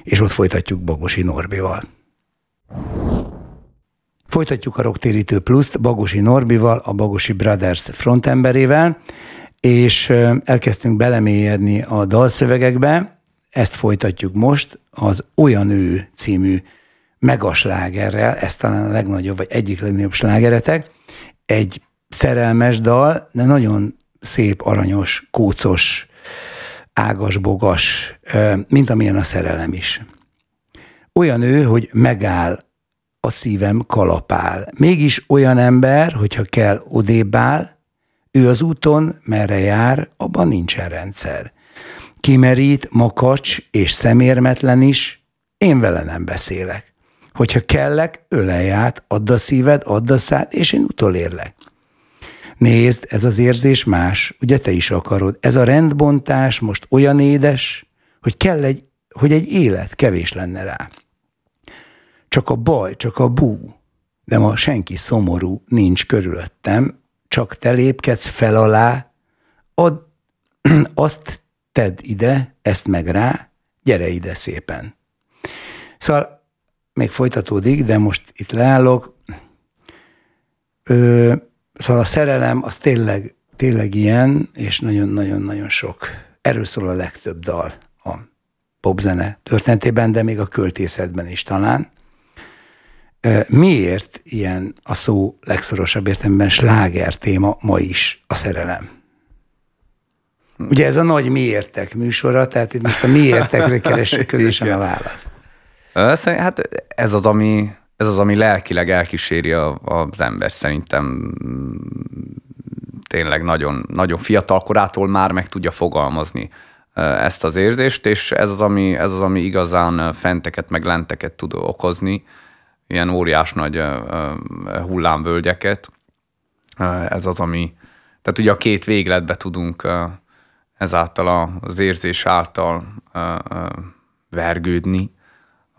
és ott folytatjuk Bagosi Norbival. Folytatjuk a Rocktérítő Pluszt Bagosi Norbival, a Bagosi Brothers frontemberével, és elkezdtünk belemélyedni a dalszövegekbe, ezt folytatjuk most az Olyan ő című megaslágerrel, ez talán a legnagyobb, vagy egyik legnagyobb slágeretek, egy szerelmes dal, de nagyon szép, aranyos, kócos, ágas-bogas, mint amilyen a szerelem is. Olyan ő, hogy megáll a szívem kalapál. Mégis olyan ember, hogyha kell odébb áll, ő az úton, merre jár, abban nincsen rendszer. Kimerít, makacs és szemérmetlen is, én vele nem beszélek. Hogyha kellek, ölelj át, add a szíved, add a szád, és én utolérlek. Nézd, ez az érzés más, ugye te is akarod. Ez a rendbontás most olyan édes, hogy kell egy, hogy egy élet kevés lenne rá. Csak a baj, csak a bú, de ma senki szomorú nincs körülöttem, csak te lépkedsz fel alá, ad, azt tedd ide, ezt meg rá, gyere ide szépen. Szóval még folytatódik, de most itt leállok. Ö, szóval a szerelem az tényleg, tényleg ilyen, és nagyon-nagyon-nagyon sok. Erről szól a legtöbb dal a popzene történetében, de még a költészetben is talán. Miért ilyen a szó legszorosabb értelemben sláger téma ma is a szerelem? Ugye ez a nagy miértek műsora, tehát itt most a miértekre keresünk közösen a választ. Hát ez az, ami, ez az, ami lelkileg elkíséri a, az ember szerintem. Tényleg nagyon, nagyon fiatal korától már meg tudja fogalmazni ezt az érzést, és ez az, ami, ez az, ami igazán fenteket meg lenteket tud okozni, ilyen óriás nagy hullámvölgyeket. Ez az, ami, tehát ugye a két végletbe tudunk ezáltal az érzés által vergődni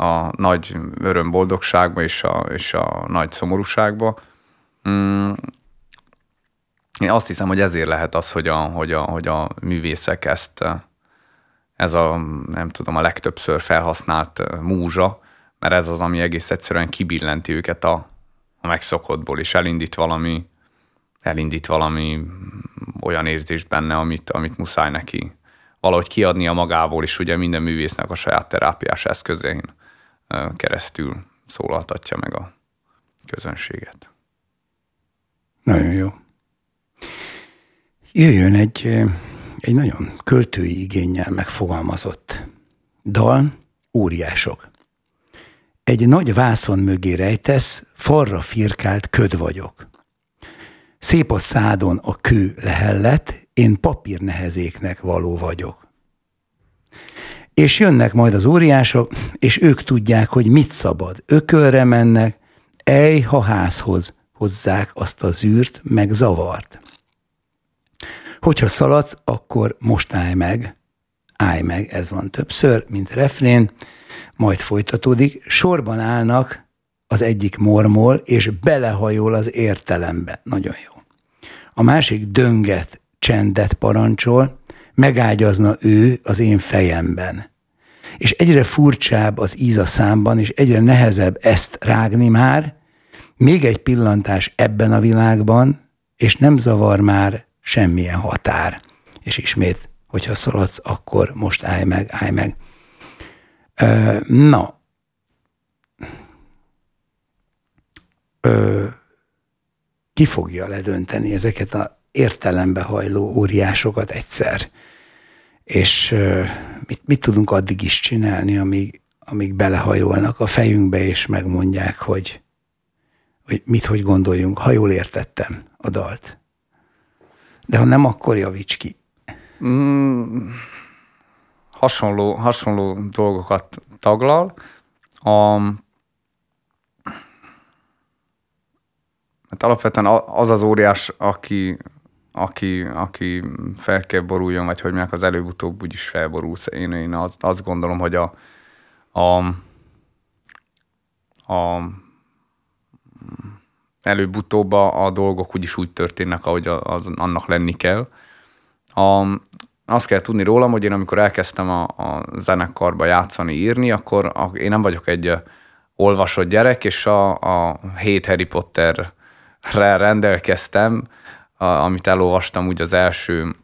a nagy örömboldogságba és a, és a nagy szomorúságba. Mm. Én azt hiszem, hogy ezért lehet az, hogy a, hogy a, hogy a művészek ezt, ez a, nem tudom, a legtöbbször felhasznált múzsa, mert ez az, ami egész egyszerűen kibillenti őket a, a megszokottból, és elindít valami, elindít valami olyan érzést benne, amit, amit muszáj neki valahogy kiadnia magából, és ugye minden művésznek a saját terápiás eszközén keresztül szólaltatja meg a közönséget. Nagyon jó. Jöjjön egy, egy nagyon költői igényel megfogalmazott dal, óriások. Egy nagy vászon mögé rejtesz, farra firkált köd vagyok. Szép a szádon a kő lehellet, én papír nehezéknek való vagyok. És jönnek majd az óriások, és ők tudják, hogy mit szabad. Ökölre mennek, ej, ha házhoz hozzák azt az űrt, meg zavart. Hogyha szaladsz, akkor most állj meg, állj meg, ez van többször, mint refrén, majd folytatódik, sorban állnak az egyik mormol, és belehajol az értelembe. Nagyon jó. A másik dönget, csendet parancsol, megágyazna ő az én fejemben. És egyre furcsább az íz a számban, és egyre nehezebb ezt rágni már, még egy pillantás ebben a világban, és nem zavar már semmilyen határ. És ismét, hogyha szaladsz, akkor most állj meg, állj meg. Ö, na, ö, ki fogja ledönteni ezeket a értelembe hajló óriásokat egyszer? És mit, mit tudunk addig is csinálni, amíg, amíg belehajolnak a fejünkbe, és megmondják, hogy, hogy mit, hogy gondoljunk, ha jól értettem a dalt. De ha nem, akkor javíts ki. Mm, hasonló, hasonló dolgokat taglal. A, hát alapvetően az az óriás, aki, aki, aki fel kell boruljon, vagy hogy mondják, az előbb-utóbb úgyis felborulsz. Én, én azt gondolom, hogy a, a, a előbb-utóbb a, a dolgok úgyis úgy történnek, ahogy az, annak lenni kell. A, azt kell tudni rólam, hogy én amikor elkezdtem a, a zenekarba játszani, írni, akkor a, én nem vagyok egy olvasott gyerek, és a, a hét Harry Potterre rendelkeztem, a, amit elolvastam úgy az első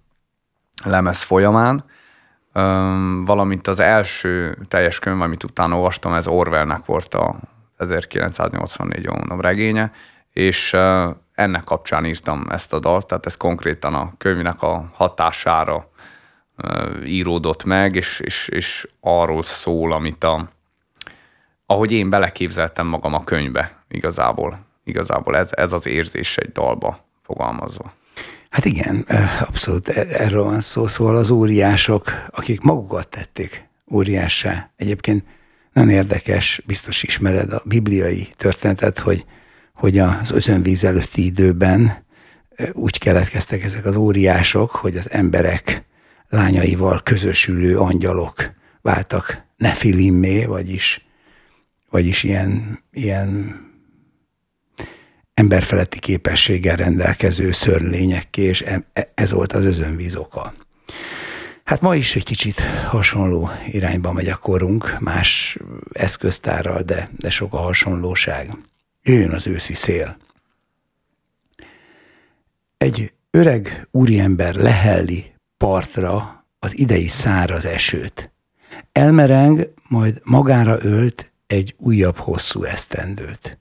lemez folyamán, um, valamint az első teljes könyv, amit utána olvastam, ez Orwellnek volt a 1984 mondom regénye, és uh, ennek kapcsán írtam ezt a dalt, tehát ez konkrétan a könyvnek a hatására íródott meg, és, és, és arról szól, amit a, ahogy én beleképzeltem magam a könyvbe igazából. Igazából ez, ez az érzés egy dalba fogalmazva. Hát igen, abszolút e, erről van szó. Szóval az óriások, akik magukat tették óriássá, egyébként nagyon érdekes, biztos ismered a bibliai történetet, hogy, hogy az özönvíz előtti időben úgy keletkeztek ezek az óriások, hogy az emberek lányaival közösülő angyalok váltak nefilimmé, vagyis, vagyis ilyen, ilyen emberfeletti képességgel rendelkező szörlényekké, és e, ez volt az özönvíz oka. Hát ma is egy kicsit hasonló irányba megy a korunk, más eszköztárral, de, de sok a hasonlóság. Jöjjön az őszi szél. Egy öreg úriember lehelli partra az idei száraz esőt. Elmereng, majd magára ölt egy újabb hosszú esztendőt.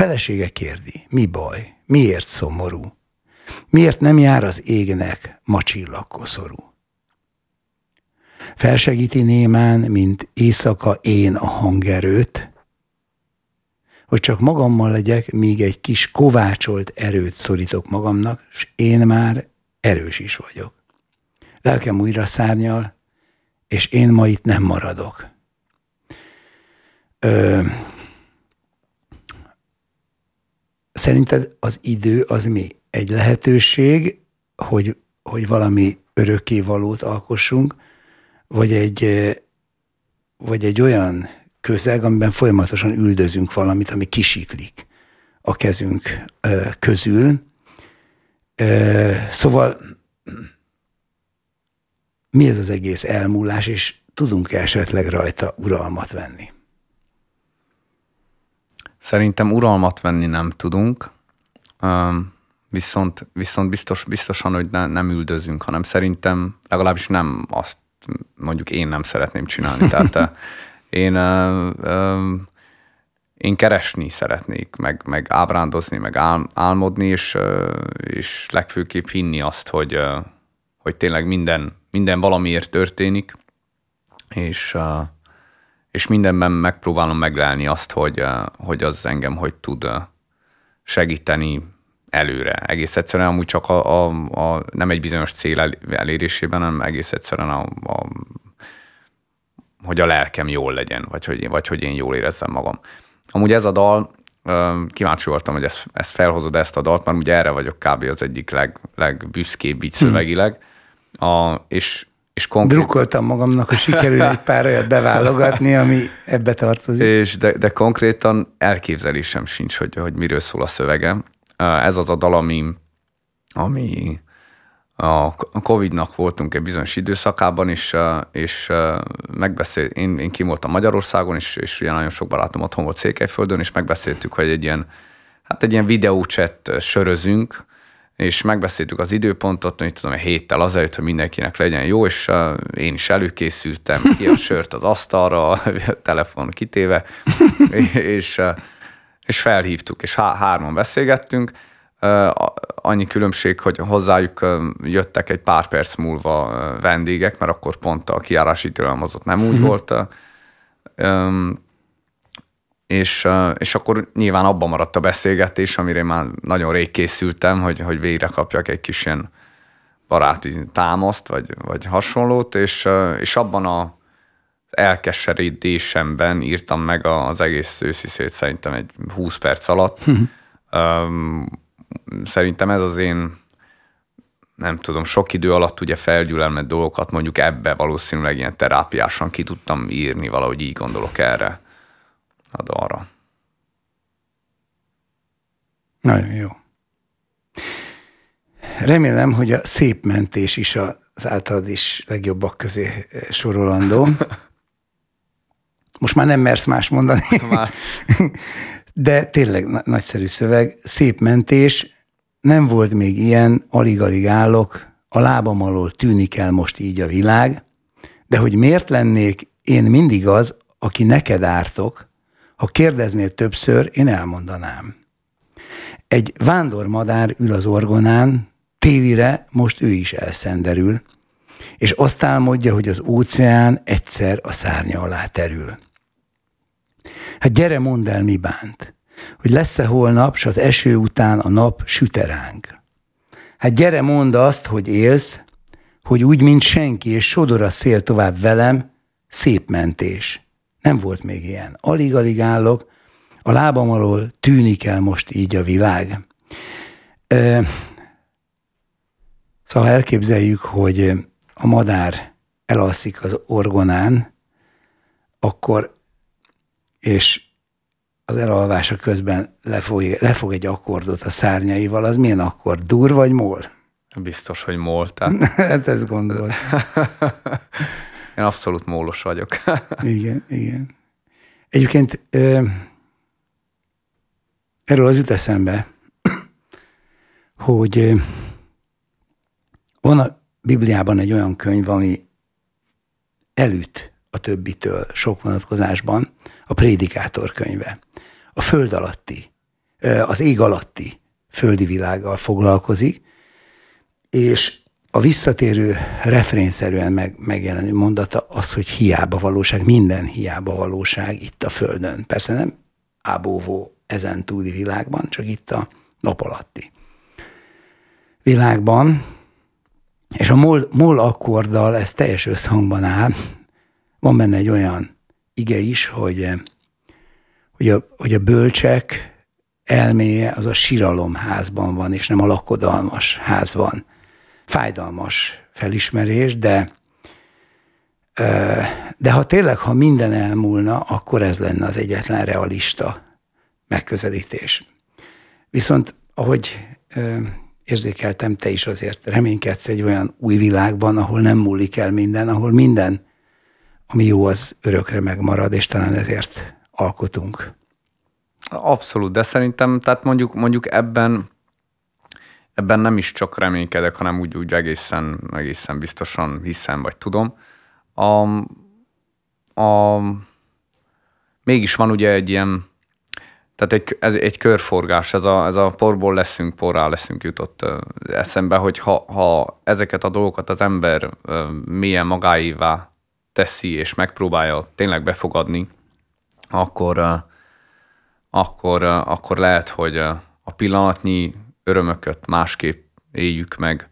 Felesége kérdi, mi baj, miért szomorú? Miért nem jár az égnek ma csillagkoszorú? Felsegíti némán, mint éjszaka én a hangerőt, hogy csak magammal legyek, míg egy kis kovácsolt erőt szorítok magamnak, és én már erős is vagyok. Lelkem újra szárnyal, és én ma itt nem maradok. Ö, szerinted az idő az mi? Egy lehetőség, hogy, hogy valami örökké valót alkossunk, vagy egy, vagy egy olyan közeg, amiben folyamatosan üldözünk valamit, ami kisiklik a kezünk közül. Szóval mi ez az egész elmúlás, és tudunk esetleg rajta uralmat venni? Szerintem uralmat venni nem tudunk, viszont, viszont biztos, biztosan, hogy ne, nem üldözünk, hanem szerintem legalábbis nem azt mondjuk én nem szeretném csinálni. Tehát én, én keresni szeretnék, meg, meg ábrándozni, meg ál, álmodni, és, és legfőképp hinni azt, hogy, hogy tényleg minden, minden valamiért történik, és, és mindenben megpróbálom meglelni azt, hogy, hogy az engem hogy tud segíteni előre. Egész egyszerűen amúgy csak a, a, a nem egy bizonyos cél elérésében, hanem egész egyszerűen a, a hogy a lelkem jól legyen, vagy hogy, vagy hogy én jól érezzem magam. Amúgy ez a dal, kíváncsi voltam, hogy ezt, ezt felhozod ezt a dalt, mert ugye erre vagyok kb. az egyik leg, legbüszkébb így szövegileg. A, és, és konkrét... Drukkoltam magamnak, hogy sikerül egy pár olyat beválogatni, ami ebbe tartozik. És de, de konkrétan elképzelésem sincs, hogy, hogy miről szól a szövege. Ez az a dal, ami, ami a Covid-nak voltunk egy bizonyos időszakában, és, és megbeszél, én, én kim voltam Magyarországon, és, és ugye nagyon sok barátom otthon volt Székelyföldön, és megbeszéltük, hogy egy ilyen, hát egy ilyen videócset sörözünk, és megbeszéltük az időpontot, hogy tudom, egy héttel azért, hogy mindenkinek legyen jó, és uh, én is előkészültem, ki a sört az asztalra, a telefon kitéve, és, uh, és felhívtuk, és há- hárman beszélgettünk, annyi különbség, hogy hozzájuk jöttek egy pár perc múlva vendégek, mert akkor pont a kiárási tilalom az ott nem úgy mhm. volt. És, és akkor nyilván abban maradt a beszélgetés, amire én már nagyon rég készültem, hogy, hogy végre kapjak egy kis ilyen baráti támaszt, vagy, vagy hasonlót, és, és abban a elkeseredésemben írtam meg az egész ősziszét szerintem egy 20 perc alatt. um, szerintem ez az én nem tudom, sok idő alatt ugye felgyűlelmet dolgokat mondjuk ebbe valószínűleg ilyen terápiásan ki tudtam írni, valahogy így gondolok erre a dalra. Nagyon jó. Remélem, hogy a szép mentés is az általad is legjobbak közé sorolandó. Most már nem mersz más mondani. Már. De tényleg nagyszerű szöveg, szép mentés, nem volt még ilyen, alig-alig állok, a lábam alól tűnik el most így a világ, de hogy miért lennék én mindig az, aki neked ártok, ha kérdeznél többször, én elmondanám. Egy vándormadár ül az orgonán, télire most ő is elszenderül, és azt álmodja, hogy az óceán egyszer a szárnya alá terül. Hát gyere, mondd el, mi bánt hogy lesz-e holnap, s az eső után a nap süteránk. Hát gyere, mondd azt, hogy élsz, hogy úgy, mint senki, és sodor a szél tovább velem, szép mentés. Nem volt még ilyen. Alig-alig állok, a lábam alól tűnik el most így a világ. Szóval elképzeljük, hogy a madár elalszik az orgonán, akkor, és az elalvása közben lefog, lefog egy akkordot a szárnyaival, az milyen akkord? Dur vagy mol? Biztos, hogy mol. Tehát... hát ezt gondolt. Én abszolút mólos vagyok. igen, igen. Egyébként erről az jut eszembe, hogy van a Bibliában egy olyan könyv, ami elüt a többitől sok vonatkozásban, a Prédikátor könyve. A föld alatti, az ég alatti földi világgal foglalkozik, és a visszatérő refrénszerűen meg, megjelenő mondata az, hogy hiába valóság, minden hiába valóság itt a Földön. Persze nem ábóvó ezen túli világban, csak itt a nap alatti világban. És a mol, mol akkorddal ez teljes összhangban áll. Van benne egy olyan ige is, hogy, hogy, a, hogy a bölcsek elméje az a síralomházban van, és nem a lakodalmas házban fájdalmas felismerés, de de ha tényleg, ha minden elmúlna, akkor ez lenne az egyetlen realista megközelítés. Viszont, ahogy érzékeltem, te is azért reménykedsz egy olyan új világban, ahol nem múlik el minden, ahol minden, ami jó, az örökre megmarad, és talán ezért alkotunk. Abszolút, de szerintem, tehát mondjuk, mondjuk ebben ebben nem is csak reménykedek, hanem úgy, úgy egészen, egészen biztosan hiszem, vagy tudom. A, a, mégis van ugye egy ilyen, tehát egy, ez egy körforgás, ez a, ez a porból leszünk, porrá leszünk jutott eszembe, hogy ha, ha ezeket a dolgokat az ember milyen magáévá teszi, és megpróbálja tényleg befogadni, akkor, akkor, akkor lehet, hogy a pillanatnyi örömöket másképp éljük meg,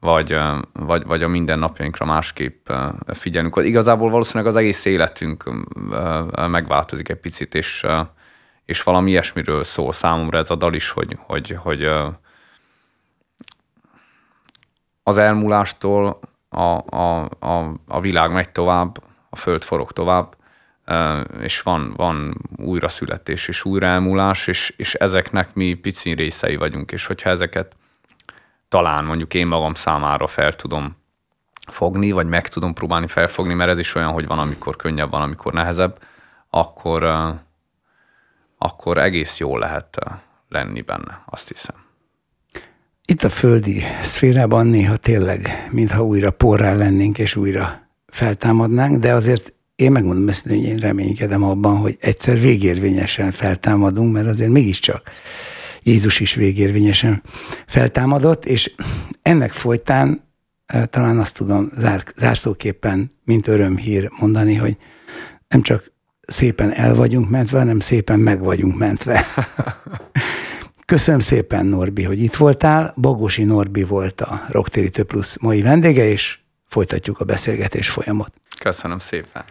vagy, vagy, vagy a mindennapjainkra másképp figyelünk. Igazából valószínűleg az egész életünk megváltozik egy picit, és, és valami ilyesmiről szól számomra ez a dal is, hogy, hogy, hogy az elmúlástól a, a, a, a világ megy tovább, a föld forog tovább, és van, van újra születés és újraelmúlás, és, és ezeknek mi pici részei vagyunk, és hogyha ezeket talán mondjuk én magam számára fel tudom fogni, vagy meg tudom próbálni felfogni, mert ez is olyan, hogy van, amikor könnyebb, van, amikor nehezebb, akkor, akkor egész jó lehet lenni benne, azt hiszem. Itt a földi szférában néha tényleg, mintha újra porrá lennénk, és újra feltámadnánk, de azért én megmondom ezt, hogy én reménykedem abban, hogy egyszer végérvényesen feltámadunk, mert azért mégiscsak Jézus is végérvényesen feltámadott, és ennek folytán eh, talán azt tudom zár, zárszóképpen, mint örömhír mondani, hogy nem csak szépen el vagyunk mentve, hanem szépen meg vagyunk mentve. Köszönöm szépen, Norbi, hogy itt voltál. Bogosi Norbi volt a Rocktérítő Plus mai vendége, és folytatjuk a beszélgetés folyamot. Köszönöm szépen.